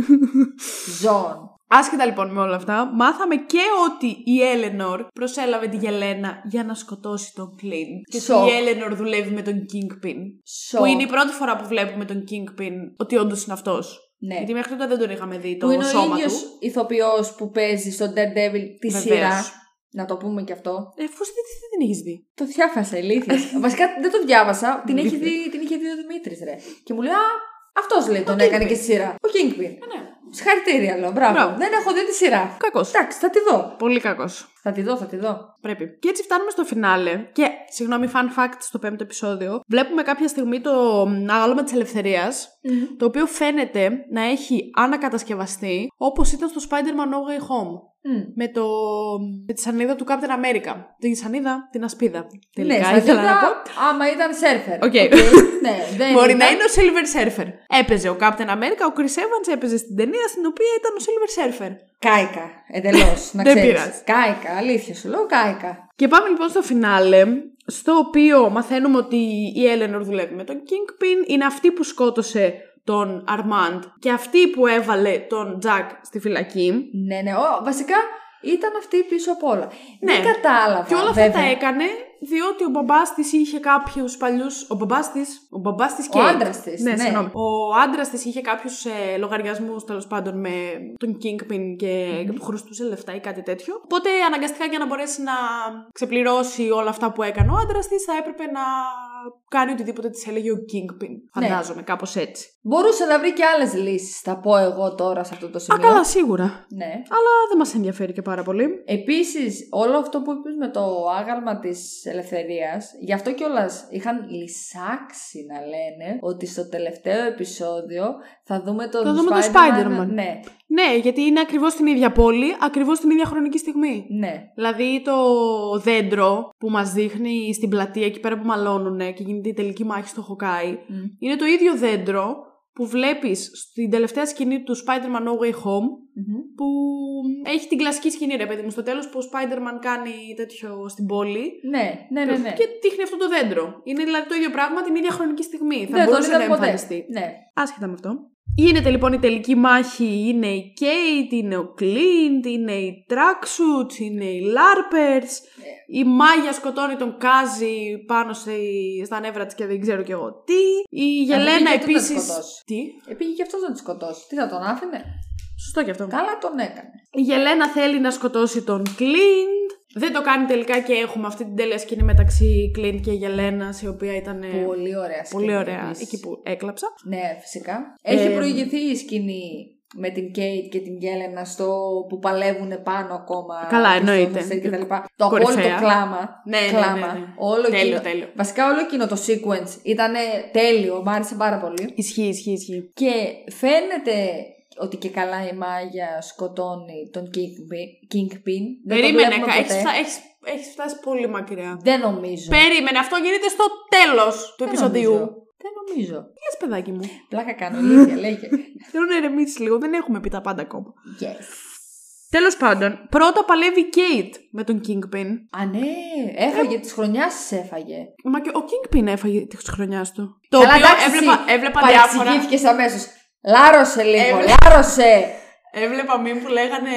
Ζών. Άσχετα λοιπόν με όλα αυτά, μάθαμε και ότι η Έλενορ προσέλαβε τη Γελένα για να σκοτώσει τον Κλίν. Και ότι Σοκ. η Έλενορ δουλεύει με τον Kingpin. Σοκ. Που είναι η πρώτη φορά που βλέπουμε τον Kingpin ότι όντως είναι αυτός. Ναι. Γιατί μέχρι τότε δεν τον είχαμε δει το Που είναι ο σώμα ίδιος του. ηθοποιός που παίζει στο Daredevil τη Βεβαίως. σειρά. Να το πούμε και αυτό. Ε, Φως δεν, δεν την έχεις δει. Το διάβασα, ηλίθεια. Βασικά δεν το διάβασα. την, έχει Ηλίθεια. δει, την είχε δει ο Δημήτρης, ρε. Και μου λέει, Α, αυτός λέει τον Kingpin. έκανε και στη σειρά. Ο Kingpin. Ε, ναι. Συγχαρητήρια, λέω. Μπράβο. Μπράβο. Δεν έχω δει τη σειρά. Κακός. Εντάξει, θα τη δω. Πολύ κακός. Θα τη δω, θα τη δω. Πρέπει. Και έτσι φτάνουμε στο φινάλε. Και, συγγνώμη, fun fact στο πέμπτο επεισόδιο. Βλέπουμε κάποια στιγμή το μ, άγαλμα της ελευθερίας, το οποίο φαίνεται να έχει ανακατασκευαστεί όπως ήταν στο Spider-Man No Way Home. Μμ. Με, το... με τη σανίδα του Captain America. Τη σανίδα, την ασπίδα. Ναι, Τελικά στα ήθελα να δικά, πω. άμα ήταν surfer. Οκ. ναι, δεν Μπορεί ήταν. να είναι ο Silver Surfer. Έπαιζε ο Captain America, ο Chris Evans έπαιζε στην ταινία στην οποία ήταν ο Silver Surfer. Κάηκα, εντελώς. να Δεν ξέρεις. πειράζει. Κάηκα, αλήθεια σου λέω, κάηκα. Και πάμε λοιπόν στο φινάλε, στο οποίο μαθαίνουμε ότι η Eleanor δουλεύει με τον Kingpin, είναι αυτή που σκότωσε τον Armand και αυτή που έβαλε τον Jack στη φυλακή. Ναι, ναι, ο, βασικά ήταν αυτή πίσω απ' όλα. Ναι. Δεν κατάλαβα. Και όλα αυτά βέβαια. τα έκανε διότι ο μπαμπάς της είχε κάποιους παλιούς. Ο μπαμπάς της. Ο μπαμπάς της και. άντρας της, Ναι, ναι. συγγνώμη. Ο άντρας της είχε κάποιους ε, λογαριασμούς τέλος πάντων με τον Kingpin και του χρωστούσε λεφτά ή κάτι τέτοιο. Οπότε αναγκαστικά για να μπορέσει να ξεπληρώσει όλα αυτά που έκανε ο άντρας της, θα έπρεπε να κάνει οτιδήποτε της έλεγε ο Kingpin. Ναι. Φαντάζομαι, κάπως έτσι. Μπορούσε να βρει και άλλες λύσεις, θα πω εγώ τώρα σε αυτό το Α, σημείο. καλά, σίγουρα. Ναι. Αλλά δεν μας ενδιαφέρει και πάρα πολύ. Επίσης, όλο αυτό που είπες με το άγαλμα της ελευθερίας, γι' αυτό κιόλας είχαν λυσάξει να λένε ότι στο τελευταίο επεισόδιο θα δούμε τον Θα δούμε τον Spider-Man. Spider-Man. Ναι, Ναι, γιατί είναι ακριβώς στην ίδια πόλη, ακριβώς την ίδια χρονική στιγμή. ναι. Δηλαδή το δέντρο που μας δείχνει στην πλατεία εκεί πέρα που μαλώνουν και γίνεται η τελική μάχη στο Χοκάι Μμ. είναι το ίδιο δέντρο που βλέπεις στην τελευταία σκηνή του Spider-Man No Way Home Μμμ. που έχει την κλασική σκηνή ρε παιδί μου στο τέλος που ο Spider-Man κάνει τέτοιο στην πόλη Ναι, ναι, ναι. ναι. και δείχνει αυτό το δέντρο. Είναι δηλαδή το ίδιο πράγμα την ίδια χρονική στιγμή. Θα Δεν τον μπορούσε να είδα ποτέ. εμφανιστεί. Ναι. Άσχετα με αυτό. Γίνεται λοιπόν η τελική μάχη, είναι η Kate, είναι ο Clint, είναι η Tracksuits, είναι οι Larpers, η Μάγια σκοτώνει τον Κάζι πάνω στη- στα νεύρα της και δεν ξέρω κι εγώ τι, η Γελένα πήγε αυτός να της επίσης... σκοτώσει. Τι, Επήγε και αυτός να της σκοτώσει. Τι θα τον άφηνε; σωστό κι αυτό. Καλά τον έκανε. Η Γελένα θέλει να σκοτώσει τον Clint, δεν το κάνει τελικά και έχουμε αυτή την τέλεια σκηνή μεταξύ Clint και Γελένας η οποία ήταν ε, Πολύ ωραία σκηνή. πολύ ωραία επίσης. εκεί που έκλαψα. Ναι, φυσικά. Έχει Ε, προηγηθεί η σκηνή με την Κέιτ και την Γέλενα στο που παλεύουν πάνω ακόμα. Καλά, και στο εννοείται. Mustang και τα λοιπά. Το Κορυφαία. απόλυτο κλάμα. Ναι, ναι, κλάμα. ναι, ναι. Όλο Τέλειο, εκείνο- τέλειο. Βασικά όλο εκείνο το sequence ήταν τέλειο. Μ' άρεσε πάρα πολύ. Ισχύει, ισχύει, ισχύει. Και φαίνεται ότι και καλά η Μάγια σκοτώνει τον Kingpin. Kingpin. Δεν το Περίμενε, βλέπουμε κα- ποτέ. έχεις, φτα- έχεις, έχεις φτάσει πολύ μακριά. Δεν νομίζω. Περίμενε, αυτό γίνεται στο τέλος του Δεν επεισοδίου. νομίζω. Δεν νομίζω. Yes, παιδάκι μου. Πλάκα κάνω, ηλίθεια, λέγε. Θέλω να ηρεμήσεις λίγο, δεν έχουμε πει τα πάντα ακόμα. Yes. Τέλος πάντων, πρώτα παλεύει η Kate με τον Kingpin. Α, ναι, έφαγε της χρονιάς της έφαγε. Μα και ο Kingpin έφαγε της χρονιάς του. Το Καλά, οποίο εντάξει, έβλεπα, εσύ έβλεπα διάφορα. Παρεξηγήθηκες αμέσως. Λάρωσε λίγο, Έβλε- λάρωσε. Έβλεπα μήνυμα που λέγανε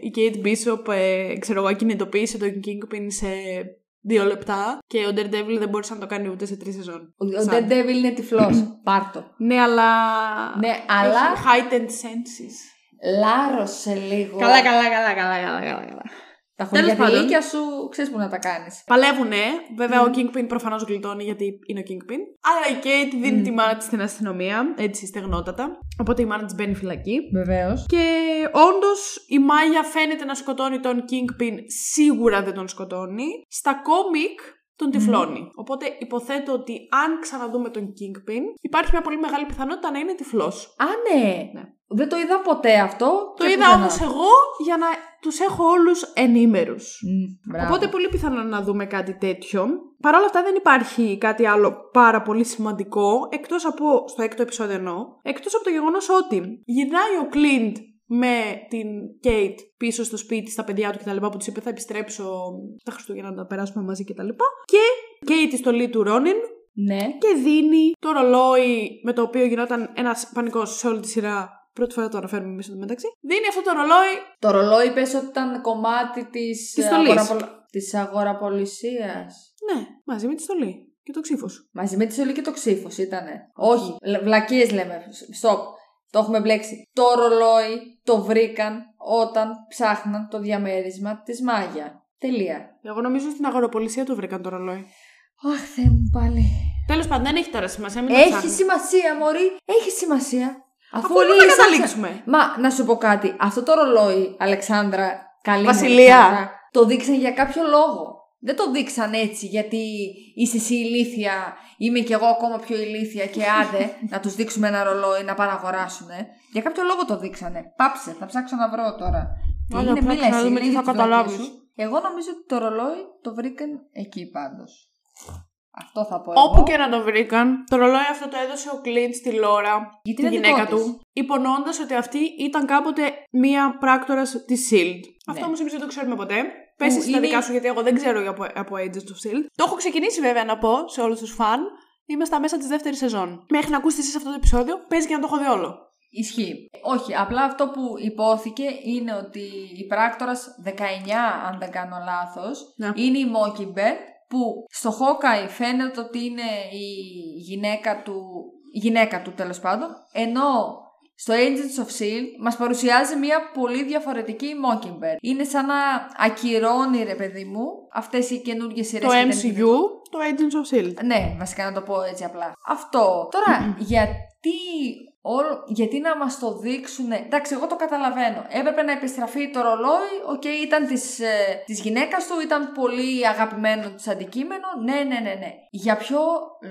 η Kate Bishop, ε, ξέρω εγώ, κινητοποίησε τον Kingpin σε δύο λεπτά και ο Daredevil δεν μπορούσε να το κάνει ούτε σε τρεις σεζόν. Ο, ο Σαν. Daredevil είναι τυφλός. Πάρτο. Ναι, αλλά. Ναι, αλλά Έχει heightened senses. λάρωσε λίγο. Καλά, καλά, καλά, καλά, καλά, καλά. Καλά. Τα Τέλος χωριαδιλίκια σου ξέρεις που να τα κάνεις. Παλεύουνε. Βέβαια, ο Kingpin προφανώς γλιτώνει γιατί είναι ο Kingpin. Αλλά η Kate δίνει τη μάνα της στην αστυνομία, έτσι στεγνότατα. Οπότε η μάνα της μπαίνει φυλακή. Βεβαίως. Και όντως η Μάγια φαίνεται να σκοτώνει τον Kingpin, σίγουρα δεν τον σκοτώνει. Στα κόμικ τον τυφλώνει. Οπότε υποθέτω ότι αν ξαναδούμε τον Kingpin, υπάρχει μια πολύ μεγάλη πιθανότητα να είναι τυφλός. Α, ναι. Ναι. Δεν το είδα ποτέ αυτό. Το και είδα πουθενά. όμως εγώ για να τους έχω όλους ενήμερους. Μμ, μπράβο. Οπότε πολύ πιθανό να δούμε κάτι τέτοιο. Παρ' όλα αυτά δεν υπάρχει κάτι άλλο πάρα πολύ σημαντικό, εκτός από, στο έκτο επεισόδιο εννοώ, εκτός από το γεγονός ότι γυρνάει ο Clint με την Kate πίσω στο σπίτι, στα παιδιά του κτλ. που του είπε θα επιστρέψω τα Χριστούγεννα να τα περάσουμε μαζί κτλ. Και Kate η στολή του Ρόνιν Ναι. και δίνει το ρολόι με το οποίο γινόταν ένας πανικός σε όλη τη σειρά. Πρώτη φορά το αναφέρουμε εμείς εδώ μεταξύ. Δίνει αυτό το ρολόι Το ρολόι πες ότι ήταν κομμάτι της, Της στολής. αγοραπολ... της αγοραπολισίας. Ναι, μαζί με τη στολή και το ξύφος. Μαζί με τη σωλή και το ξύφος ήτανε. Όχι, βλακίες λέμε. Στοπ. Το έχουμε μπλέξει. Το ρολόι το βρήκαν όταν ψάχναν το διαμέρισμα της Μάγια. Τελεία. Εγώ νομίζω στην αγοροπολισία του βρήκαν το ρολόι. Αχ, Θεέ μου πάλι. Τέλος πάντων, δεν έχει τώρα σημασία. Μην το Έχει ψάχνεις. σημασία, Μωρή. Έχει σημασία. Αφού όλοι δεν θα ήσασταν- καταλήξουμε. Μα να σου πω κάτι. Αυτό το ρολόι, Αλεξάνδρα, καλή μου Βασιλεία. Αλεξάνδρα, το δείξαν για κάποιο λόγο. Δεν το δείξαν έτσι γιατί είσαι εσύ ηλίθια, είμαι κι εγώ ακόμα πιο ηλίθια και άντε να τους δείξουμε ένα ρολόι να πάνε να αγοράσουν. Για κάποιο λόγο το δείξανε. Πάψε, θα ψάξω να βρω τώρα. Τι Άντε, είναι, απλά μη λες, ξαναδούμε τι είναι θα για τις βλακίες καταλάβεις. σου. Εγώ νομίζω ότι το ρολόι το βρήκαν εκεί πάντως. Αυτό θα πω Όπου εγώ. και να το βρήκαν, το ρολόι αυτό το έδωσε ο Κλίντ στη Λόρα, Γιατί τη είναι γυναίκα δικό της. του, υπονοώντας ότι αυτή ήταν κάποτε μία πράκτορα της SHIELD. Αυτό όμως εμείς δεν το ξέρουμε ποτέ. Πες εσύ τα Ναι. είναι- δικά σου, γιατί εγώ δεν ξέρω για- από, από Agents of SHIELD. Το έχω ξεκινήσει βέβαια να πω σε όλους τους φαν. Είμαι στα μέσα της δεύτερης σεζόν. Μέχρι να ακούσεις εσεί αυτό το επεισόδιο, παίζει και να το έχω δει όλο. Ισχύει. Όχι, απλά αυτό που υπόθηκε είναι ότι η πράκτορας 19, αν δεν κάνω λάθος, Ναι. είναι η Mockingbird, που στο Hawkeye φαίνεται ότι είναι η γυναίκα του, η γυναίκα του τέλος πάντων, ενώ στο Agents of S.H.I.E.L.D. μας παρουσιάζει μια πολύ διαφορετική Mockingbird. Είναι σαν να ακυρώνει, ρε παιδί μου, αυτές οι καινούργιες σειρές Το και ταινίες. MCU, το Agents of SHIELD. Ναι, βασικά να το πω έτσι απλά. Αυτό. Τώρα, γιατί, όλο, γιατί να μας το δείξουν... Εντάξει, εγώ το καταλαβαίνω. Έπρεπε να επιστραφεί το ρολόι. Οκ, ήταν της, ε, της γυναίκας του, ήταν πολύ αγαπημένο της αντικείμενο. Ναι, ναι, ναι, ναι. Για ποιο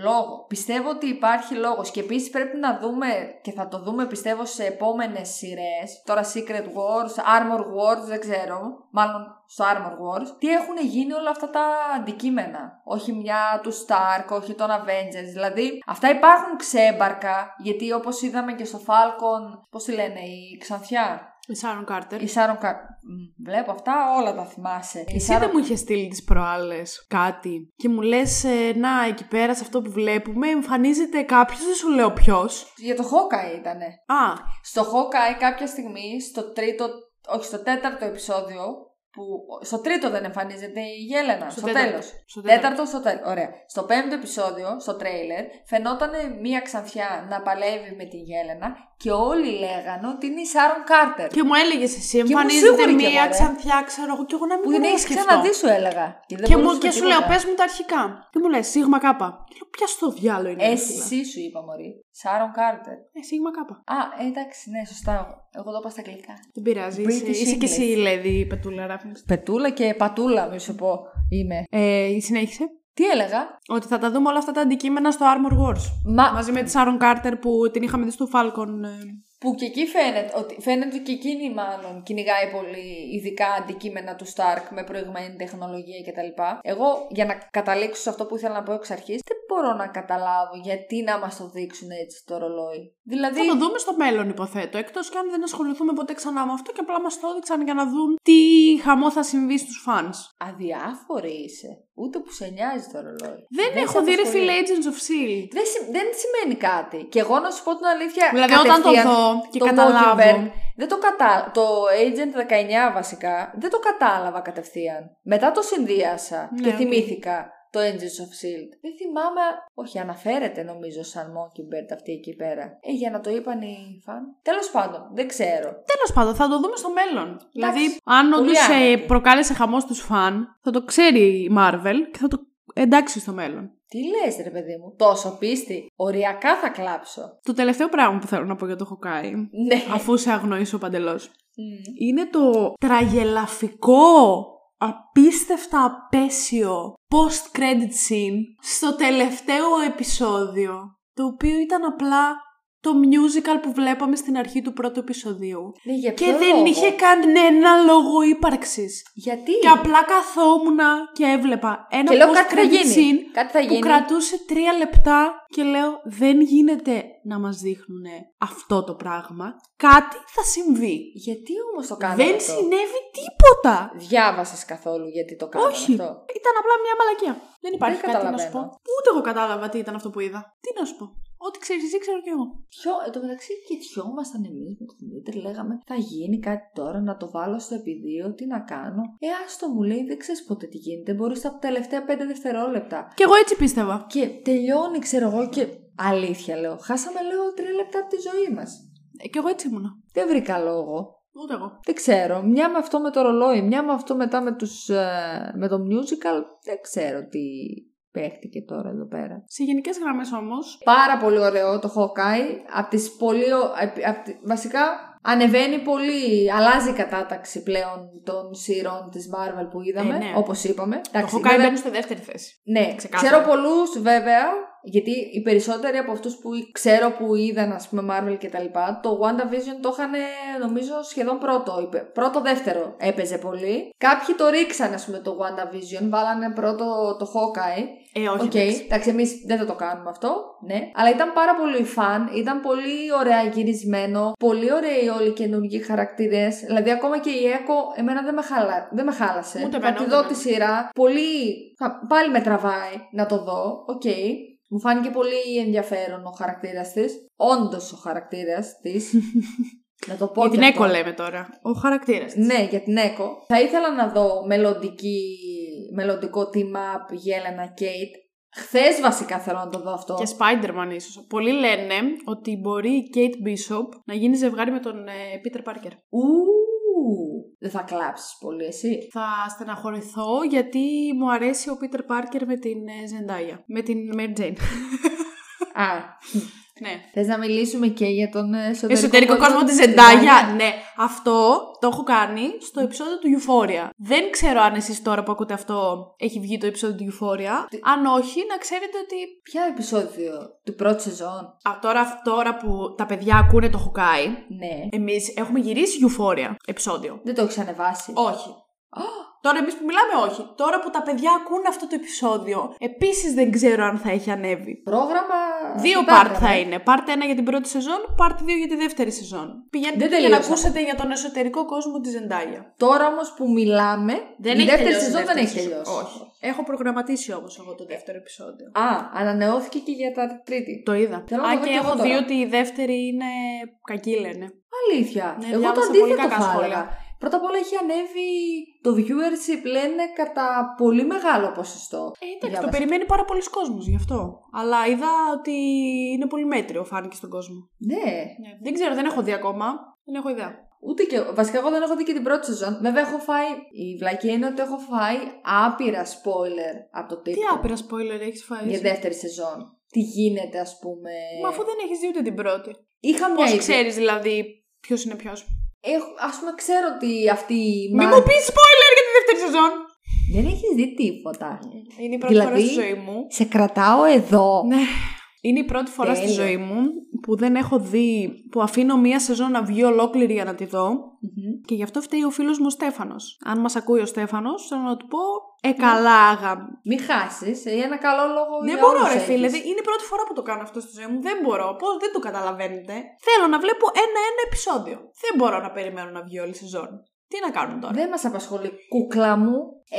λόγο; Πιστεύω ότι υπάρχει λόγος. Και επίσης πρέπει να δούμε, και θα το δούμε πιστεύω σε επόμενες σειρές. Τώρα Secret Wars, Armor Wars, δεν ξέρω. Μάλλον στο Armor Wars. Τι έχουν γίνει όλα αυτά τα αντικείμενα; Όχι μια του Stark, όχι των Avengers. Δηλαδή, αυτά υπάρχουν ξέμπαρκα. Γιατί όπως είδαμε και στο Falcon, πώς τη λένε, η Ξανθιά; Η Sharon Carter. Η Sharon Car... Μ, Βλέπω αυτά, όλα τα θυμάσαι. Η Εσύ δεν μου είχες στείλει τις προάλλες κάτι και μου λες ε, να εκεί πέρα σε αυτό που βλέπουμε εμφανίζεται κάποιος, δεν σου λέω ποιος. Για το Hawkeye ήτανε. Α, Στο Hawkeye κάποια στιγμή, στο τρίτο, όχι στο τέταρτο επεισόδιο, που στο τρίτο δεν εμφανίζεται η Γέλενα, στο, τέταρτο. τέλος. Στο τέταρτο. τέταρτο στο τέλος, ωραία. Στο πέμπτο επεισόδιο, στο τρέιλερ, φαινόταν μία ξανθιά να παλεύει με τη Γέλενα και όλοι λέγανε ότι είναι η Σάρον Κάρτερ. Και μου έλεγες εσύ, ήμουν εμφανίζεται σίγουρη κι μία εγώ, ρε. ξανθιά, ξέρω εγώ, και εγώ να μην Που μπορώ την να έχεις σκεφτώ. ξαναδεί, σου έλεγα. Και, δεν Και, μου, μπορούσες και με σου λέω, τίποτα. πες μου τα αρχικά. Και μου λες, Σίγμα Κάπα. Και λέω, ποια στο διάλογο είναι. ρε φίλε;» Εσύ σου είπα, Μωρή. Σάρον Κάρτερ. Ε, Σίγμα Κάπα. Α, ε, εντάξει, ναι, σωστά. Εγώ το είπα στα αγγλικά. Δεν πειράζει. Είσαι, British είσαι και English. εσύ, Λέδη, Πετούλα Ράφινγκ. Πετούλα και πατούλα, μη σου πω, είμαι. Ε, συνέχισε. Τι έλεγα; Ότι θα τα δούμε όλα αυτά τα αντικείμενα στο Armor Wars. Μα Μαζί με τη Sharon Carter που την είχαμε δει στο Falcon. Ε, Που και εκεί φαίνεται ότι, φαίνεται ότι και εκείνη μάλλον κυνηγάει πολύ ειδικά αντικείμενα του Stark με προηγμένη τεχνολογία κτλ. Εγώ για να καταλήξω σε αυτό που ήθελα να πω εξ αρχής, δεν μπορώ να καταλάβω γιατί να μας το δείξουν έτσι το ρολόι. Δηλαδή. Θα το δούμε στο μέλλον, υποθέτω. Εκτός και αν δεν ασχοληθούμε ποτέ ξανά με αυτό και απλά μας το έδειξαν για να δουν τι χαμό θα συμβεί στους fans. Αδιάφορη είσαι. Ούτε που σε νοιάζει το ρολόι. Δεν, σε έχω δει ρε απασχολεί. φίλε Agents of Shield. Δεν, συ- δεν σημαίνει κάτι. Και εγώ να σου πω την αλήθεια. Δηλαδή όταν το κατευθείαν, δω και το καταλάβω. Mockingbird, Δεν το κατα... Το Agent 19 βασικά δεν το κατάλαβα κατευθείαν. Μετά το συνδύασα Ναι, και οκ. θυμήθηκα το Agents of S.H.I.E.L.D. Δεν θυμάμαι, όχι αναφέρεται νομίζω σαν Mockingbird αυτή εκεί πέρα. Ε, για να το είπαν οι φαν. Τέλος πάντων, δεν ξέρω. Τέλος πάντων, θα το δούμε στο μέλλον. Δηλαδή, αν πολύ όντω άνετη. προκάλεσε χαμός στου φαν, θα το ξέρει η Marvel και θα το εντάξει στο μέλλον. Τι λες ρε παιδί μου, τόσο πίστη. Οριακά θα κλάψω. Το τελευταίο πράγμα που θέλω να πω για το Hawkeye, Ναι. αφού σε αγνοήσω παντελώς, Μμ. είναι το τραγελαφικό, απίστευτα απέσιο post-credit scene στο τελευταίο επεισόδιο, το οποίο ήταν απλά το musical που βλέπαμε στην αρχή του πρώτου επεισοδίου. Ναι, για Και ποιο δεν λόγο; είχε κανένα λόγο ύπαρξης. Γιατί; Και απλά καθόμουν και έβλεπα ένα Και λέω κάτι θα post-credit γίνει. scene Κάτι θα που γίνει. κρατούσε τρία λεπτά και λέω δεν γίνεται να μας δείχνουν αυτό το πράγμα. Κάτι θα συμβεί. Γιατί όμως το κάνανε δεν αυτό; συνέβη τίποτα. Διάβασες καθόλου γιατί το κάνανε Όχι. αυτό; Ήταν απλά μια μαλακία. Δεν υπάρχει Δεν κάτι να σου πω. καταλαβαίνω. Ούτε εγώ κατάλαβα τι ήταν αυτό που είδα. Τι να σου πω. Ό,τι ξέρεις εσύ, ξέρω κι εγώ. Ποιο, εν τω μεταξύ κοιτιόμασταν εμείς με τον Δημήτρη, λέγαμε θα γίνει κάτι τώρα να το βάλω στο επιδείο, τι να κάνω. Ε, άστο μου λέει, δεν ξέρεις ποτέ τι γίνεται. Μπορείς στα τελευταία πέντε δευτερόλεπτα. Κι εγώ έτσι πίστευα. Και τελειώνει, ξέρω εγώ, και αλήθεια λέω. Χάσαμε, λέω, τρία λεπτά από τη ζωή μας. Ε, κι εγώ έτσι ήμουνα. Δεν βρήκα λόγο. Ούτε εγώ. Δεν ξέρω. Μια με αυτό με το ρολόι, μια με αυτό μετά με, τους, ε, με το musical. Δεν ξέρω τι παίχτηκε τώρα εδώ πέρα. Σε γενικές γραμμές όμως, Πάρα πολύ ωραίο το Hawkeye. Από τις πολύ, ο- απ- απ' τη- βασικά Ανεβαίνει πολύ, αλλάζει η κατάταξη πλέον των σειρών της Marvel που είδαμε, Ε, ναι. όπως είπαμε. Το Εντάξει, έχω κάνει βέβαια- μπαίνει στη δεύτερη θέση. Ναι, Ξεκάθαρα. ξέρω πολλούς βέβαια, γιατί οι περισσότεροι από αυτούς που ξέρω που είδαν ας πούμε Marvel και τα λοιπά, το WandaVision το είχαν νομίζω σχεδόν πρώτο, είπε. πρώτο δεύτερο έπαιζε πολύ. Κάποιοι το ρίξαν ας πούμε το WandaVision, βάλανε πρώτο το Hawkeye. Ε, όχι. Οκ, εντάξει. εντάξει, εμείς δεν θα το κάνουμε αυτό, ναι. Αλλά ήταν πάρα πολύ fun, ήταν πολύ ωραία γυρισμένο, πολύ ωραίοι όλοι οι καινούργιοι χαρακτήρες. Δηλαδή, ακόμα και η Έκο, εμένα δεν με, χαλά, δεν με χάλασε. Ούτε θα εμένα, τη ούτε δω εμένα. τη σειρά. Πολύ. θα- Πάλι με τραβάει να το δω. Οκ. Μου φάνηκε πολύ ενδιαφέρον ο χαρακτήρας της. Όντως ο χαρακτήρας της. να το πω Για την και Έκο αυτό. λέμε τώρα. Ο χαρακτήρας. Ναι, για την Έκο. Θα ήθελα να δω μελλοντική, μελλοντικό team-up Γέλενα Κέιτ. Χθες βασικά θέλω να το δω αυτό. Και Spider-Man ίσως. Πολλοί λένε ότι μπορεί η Kate Bishop να γίνει ζευγάρι με τον ε, Peter Parker. Ου, δεν θα κλάψεις πολύ εσύ. Θα στεναχωρηθώ γιατί μου αρέσει ο Peter Parker με την ε, Zendaya. Με την Mary Jane. Α, ναι. θες να μιλήσουμε και για τον εσωτερικό, Εσωτερικό κόσμο της Zendaya. Ναι, αυτό το έχω κάνει στο επεισόδιο του Euphoria. Δεν ξέρω αν εσείς τώρα που ακούτε αυτό έχει βγει το επεισόδιο του Euphoria. Αν όχι, να ξέρετε ότι. Ποια επεισόδιο; Του πρώτη σεζόν; Α, τώρα, τώρα που τα παιδιά ακούνε το Hawkeye, Ναι. εμείς έχουμε γυρίσει Euphoria επεισόδιο. Δεν το έχεις ανεβάσει; Όχι. Τώρα εμείς που μιλάμε, όχι. Τώρα που τα παιδιά ακούνε αυτό το επεισόδιο, επίσης δεν ξέρω αν θα έχει ανέβει. Πρόγραμμα. Δύο υπάρχει, part θα ε. είναι. Part 1 για την πρώτη σεζόν, part 2 για τη δεύτερη σεζόν. Πηγαίνετε Δεν εκεί για να τελείωσα. ακούσετε για τον εσωτερικό κόσμο της Zendaya. Τώρα όμως που μιλάμε, η δεύτερη τελειώσει η σεζόν δεν δεύτερη έχει τελειώσει. Όχι. Έχω προγραμματίσει όμως εγώ το δεύτερο επεισόδιο. Α, ανανεώθηκε και για τα τρίτη. Το είδα. Θέλω να Α, το δω και κι εγώ έχω δει τώρα. ότι η δεύτερη είναι κακή, λένε. Αλήθεια. Ναι, Εγώ το διάβασα πολύ αντίθετο κακά θα σχόλια. έλεγα. Πρώτα απ' όλα έχει ανέβει το viewership λένε κατά πολύ μεγάλο ποσοστό. Ε, εντάξει, το Διάβασα. περιμένει πάρα πολλοί κόσμος γι' αυτό. Αλλά είδα ότι είναι πολύ μέτριο, φάνηκε στον κόσμο. Ναι, Ναι. Δεν ξέρω, δεν έχω δει ακόμα. Δεν έχω ιδέα. Ούτε και. Βασικά, εγώ δεν έχω δει και την πρώτη σεζόν. Βέβαια, έχω φάει. Η βλακία είναι ότι έχω φάει άπειρα spoiler από το Τι TikTok. άπειρα spoiler έχεις φάει. Για εσύ; δεύτερη σεζόν. Τι γίνεται, ας πούμε; Μα αφού δεν έχεις δει ούτε την πρώτη. Είχα μια Πώ ιδέα. ξέρεις δηλαδή ποιος είναι ποιος; Έχω, ας πούμε, ξέρω ότι αυτή η. Μην Μα- μου πεις spoiler για τη δεύτερη σεζόν. Δεν έχεις δει τίποτα. Είναι η πρώτη Δηλαδή- φορά στη ζωή μου. Σε κρατάω εδώ. Ναι. Είναι η πρώτη φορά στη Τέλειο. ζωή μου που δεν έχω δει, που αφήνω μία σεζόν να βγει ολόκληρη για να τη δω. Μμμ. Και γι' αυτό φταίει ο φίλος μου ο Στέφανος. Αν μας ακούει ο Στέφανος, θέλω να του πω, ε καλά αγάπη. Μην χάσεις. Για ένα καλό λόγο. Δεν για μπορώ, όλους ρε έχεις. φίλε. δεν- Είναι η πρώτη φορά που το κάνω αυτό στη ζωή μου. Δεν μπορώ. Πώς δεν το καταλαβαίνετε. Θέλω να βλέπω ένα-ένα επεισόδιο. Δεν μπορώ να περιμένω να βγει όλη η σεζόν. Τι να κάνουμε τώρα; Δεν μας απασχολεί. Κούκλα μου.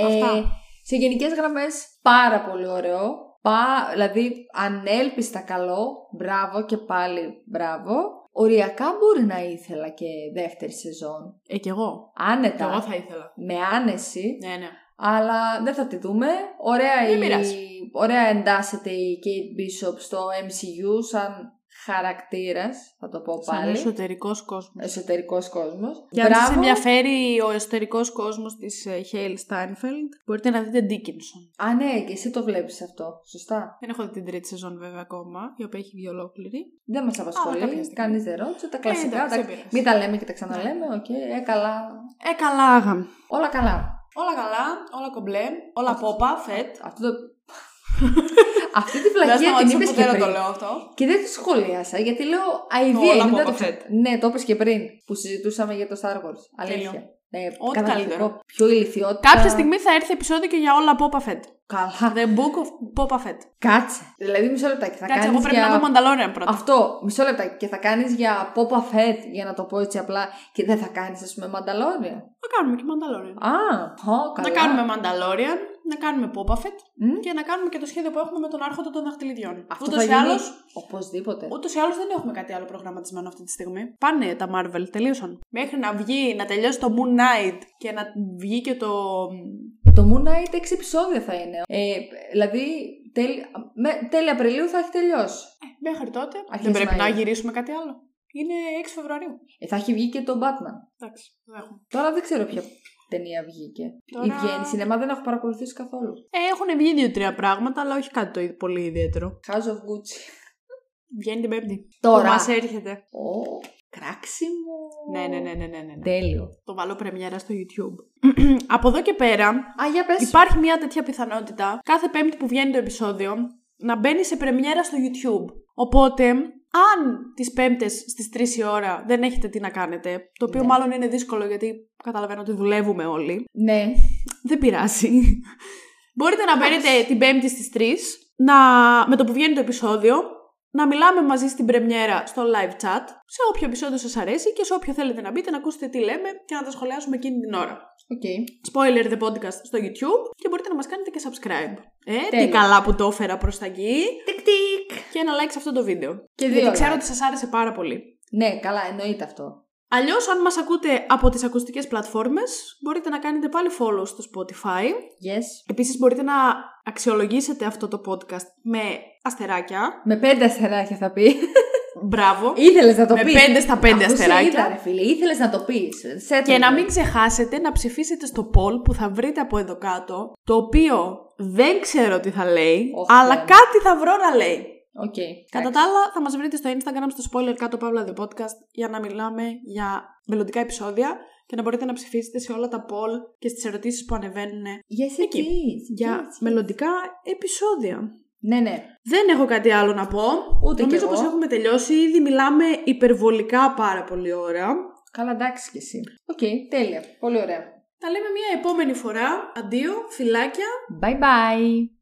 Αυτά. Ε, σε γενικές γραμμές πάρα πολύ ωραίο. Πα, δηλαδή ανέλπιστα καλό. Μπράβο και πάλι μπράβο. Οριακά μπορεί να ήθελα και δεύτερη σεζόν. Ε, κι εγώ. Άνετα. Κι εγώ θα ήθελα. Με άνεση. Ναι, ναι. Αλλά δεν θα τη δούμε. Ωραία, Δεν η... πειράζει. Ωραία εντάσσεται η Kate Bishop στο MCU σαν χαρακτήρας, θα το πω Σαν πάλι. εσωτερικός κόσμος. Εσωτερικός κόσμος. Και αν σας ενδιαφέρει ο εσωτερικός κόσμος της Χέιλι Στάινφελντ, μπορείτε να δείτε Dickinson. Α, ναι, και εσύ το βλέπεις αυτό. Σωστά. Δεν έχω δει την τρίτη σεζόν βέβαια ακόμα, η οποία έχει βγει ολόκληρη. Δεν μας απασχολεί. κάποια στιγμή. Κανείς δεν ρώτησε. Τα κλασικά. εντάξει, τα... δεν πειράζει. Μην τα λέμε και τα ξαναλέμε. Οκ, ε, καλά. Ε, καλά, άγα. Όλα καλά. Όλα καλά, όλα κομπλέ, όλα πόπα, φετ. Αυτό το... Αυτή τη Δεν βλακία την σταματήσω είπες ποτέ και να το πριν. λέω αυτό. Και δεν τη σχολίασα γιατί λέω αηδία Όλα είναι. δεν από το Fett. Ναι, το είπες και πριν που συζητούσαμε για το Star Wars. Αλήθεια. Τέλειο. Ε, Ό,τι καταπληκτικό. καλύτερο. Πιο ηλικιότητα. Κάποια στιγμή θα έρθει επεισόδιο και για όλα πόπα φετ. Καλά. The Book of Boba Fett. Κάτσε. Δηλαδή μισό λεπτάκι. Θα Κάτσε, κάνεις εγώ πρέπει για... να δω Mandalorian πρώτα. Αυτό, μισό λεπτάκι. Και θα κάνεις για Popa Fett, για να το πω έτσι απλά, και δεν θα κάνεις, ας πούμε, Mandalorian. Να κάνουμε και Mandalorian. Α, ω, καλά. Να κάνουμε Mandalorian, να κάνουμε Boba Fett Μμ. και να κάνουμε και το σχέδιο που έχουμε με τον Άρχοντα των Δαχτυλιδιών. Αυτό Ούτως θα ή γίνει άλλως, οπωσδήποτε. Ούτως ή άλλως δεν έχουμε κάτι άλλο προγραμματισμένο αυτή τη στιγμή. Πάνε τα Marvel, τελείωσαν. Μέχρι να βγει, να τελειώσει το Moon Knight και να βγει και το. Το Moon Knight 6 επεισόδια θα είναι. Ε, δηλαδή, τέλη, με, τέλη Απριλίου θα έχει τελειώσει. Ε, μέχρι τότε. Αρχές δεν πρέπει να Μαΐου. γυρίσουμε κάτι άλλο. Είναι 6 Φεβρουαρίου. Ε, θα έχει βγει και το Batman. Εντάξει, το έχουμε. Τώρα δεν ξέρω ποια ταινία βγήκε. Τώρα- Ή βγαίνει σινεμά, δεν έχω παρακολουθήσει καθόλου. Ε, έχουν βγει δύο-τρία πράγματα, αλλά όχι κάτι το ι- πολύ ιδιαίτερο. House of Gucci. Βγαίνει την Πέμπτη. Τώρα. Μας έρχεται. Ω, κράξιμο. Ναι, ναι, ναι, ναι, ναι, ναι. Τέλειο. Το βάλω πρεμιέρα στο YouTube. Από εδώ και πέρα, Α, για πες. υπάρχει μια τέτοια πιθανότητα κάθε πέμπτη που βγαίνει το επεισόδιο να μπαίνει σε πρεμιέρα στο YouTube. Οπότε, αν τις πέμπτες στις 3 η ώρα δεν έχετε τι να κάνετε, το οποίο Ναι. μάλλον είναι δύσκολο γιατί καταλαβαίνω ότι δουλεύουμε όλοι, Ναι. δεν πειράζει. Μπορείτε να μπαίνετε την Πέμπτη στις 3, να, με το που βγαίνει το επεισόδιο, να μιλάμε μαζί στην πρεμιέρα στο live chat, σε όποιο επεισόδιο σας αρέσει και σε όποιο θέλετε να μπείτε, να ακούσετε τι λέμε και να τα σχολιάσουμε εκείνη την ώρα. OK. Spoiler the podcast στο YouTube και μπορείτε να μας κάνετε και subscribe. Ε, τι Τέλεια. καλά που το έφερα προς τα εκεί Τικ τικ. και ένα like σε αυτό το βίντεο. Και Γιατί δύο ξέρω like. ότι σας άρεσε πάρα πολύ. Ναι, καλά, εννοείται αυτό. Αλλιώς, αν μας ακούτε από τις ακουστικές πλατφόρμες, μπορείτε να κάνετε πάλι follow στο Spotify Yes. Επίσης μπορείτε να αξιολογήσετε αυτό το podcast με αστεράκια. Με πέντε αστεράκια θα πει. Μπράβο. Ήθελες να το Με πεις. πέντε στα πέντε αστεράκια. Είδα, ρε φίλε, ήθελες να το πεις. Και να μην ξεχάσετε να ψηφίσετε στο poll που θα βρείτε από εδώ κάτω, το οποίο δεν ξέρω τι θα λέει, Ωχ, αλλά Θεέ μου. κάτι θα βρω να λέει. Οκ. Κατά τα άλλα, θα μας βρείτε στο Instagram, στο spoiler κάτω παύλα the podcast, για να μιλάμε για μελλοντικά επεισόδια και να μπορείτε να ψηφίσετε σε όλα τα poll και στις ερωτήσεις που ανεβαίνουν Yes, it Εκεί. is. για Yes, yes. μελλοντικά επεισόδια. Ναι, ναι. Δεν έχω κάτι άλλο να πω. Ούτε κι Νομίζω εγώ. πως έχουμε τελειώσει. Ήδη μιλάμε υπερβολικά πάρα πολύ ώρα. Καλά, εντάξει κι εσύ. Οκ, τέλεια. Πολύ ωραία. Τα λέμε μια επόμενη φορά. Αντίο, φιλάκια. Bye bye.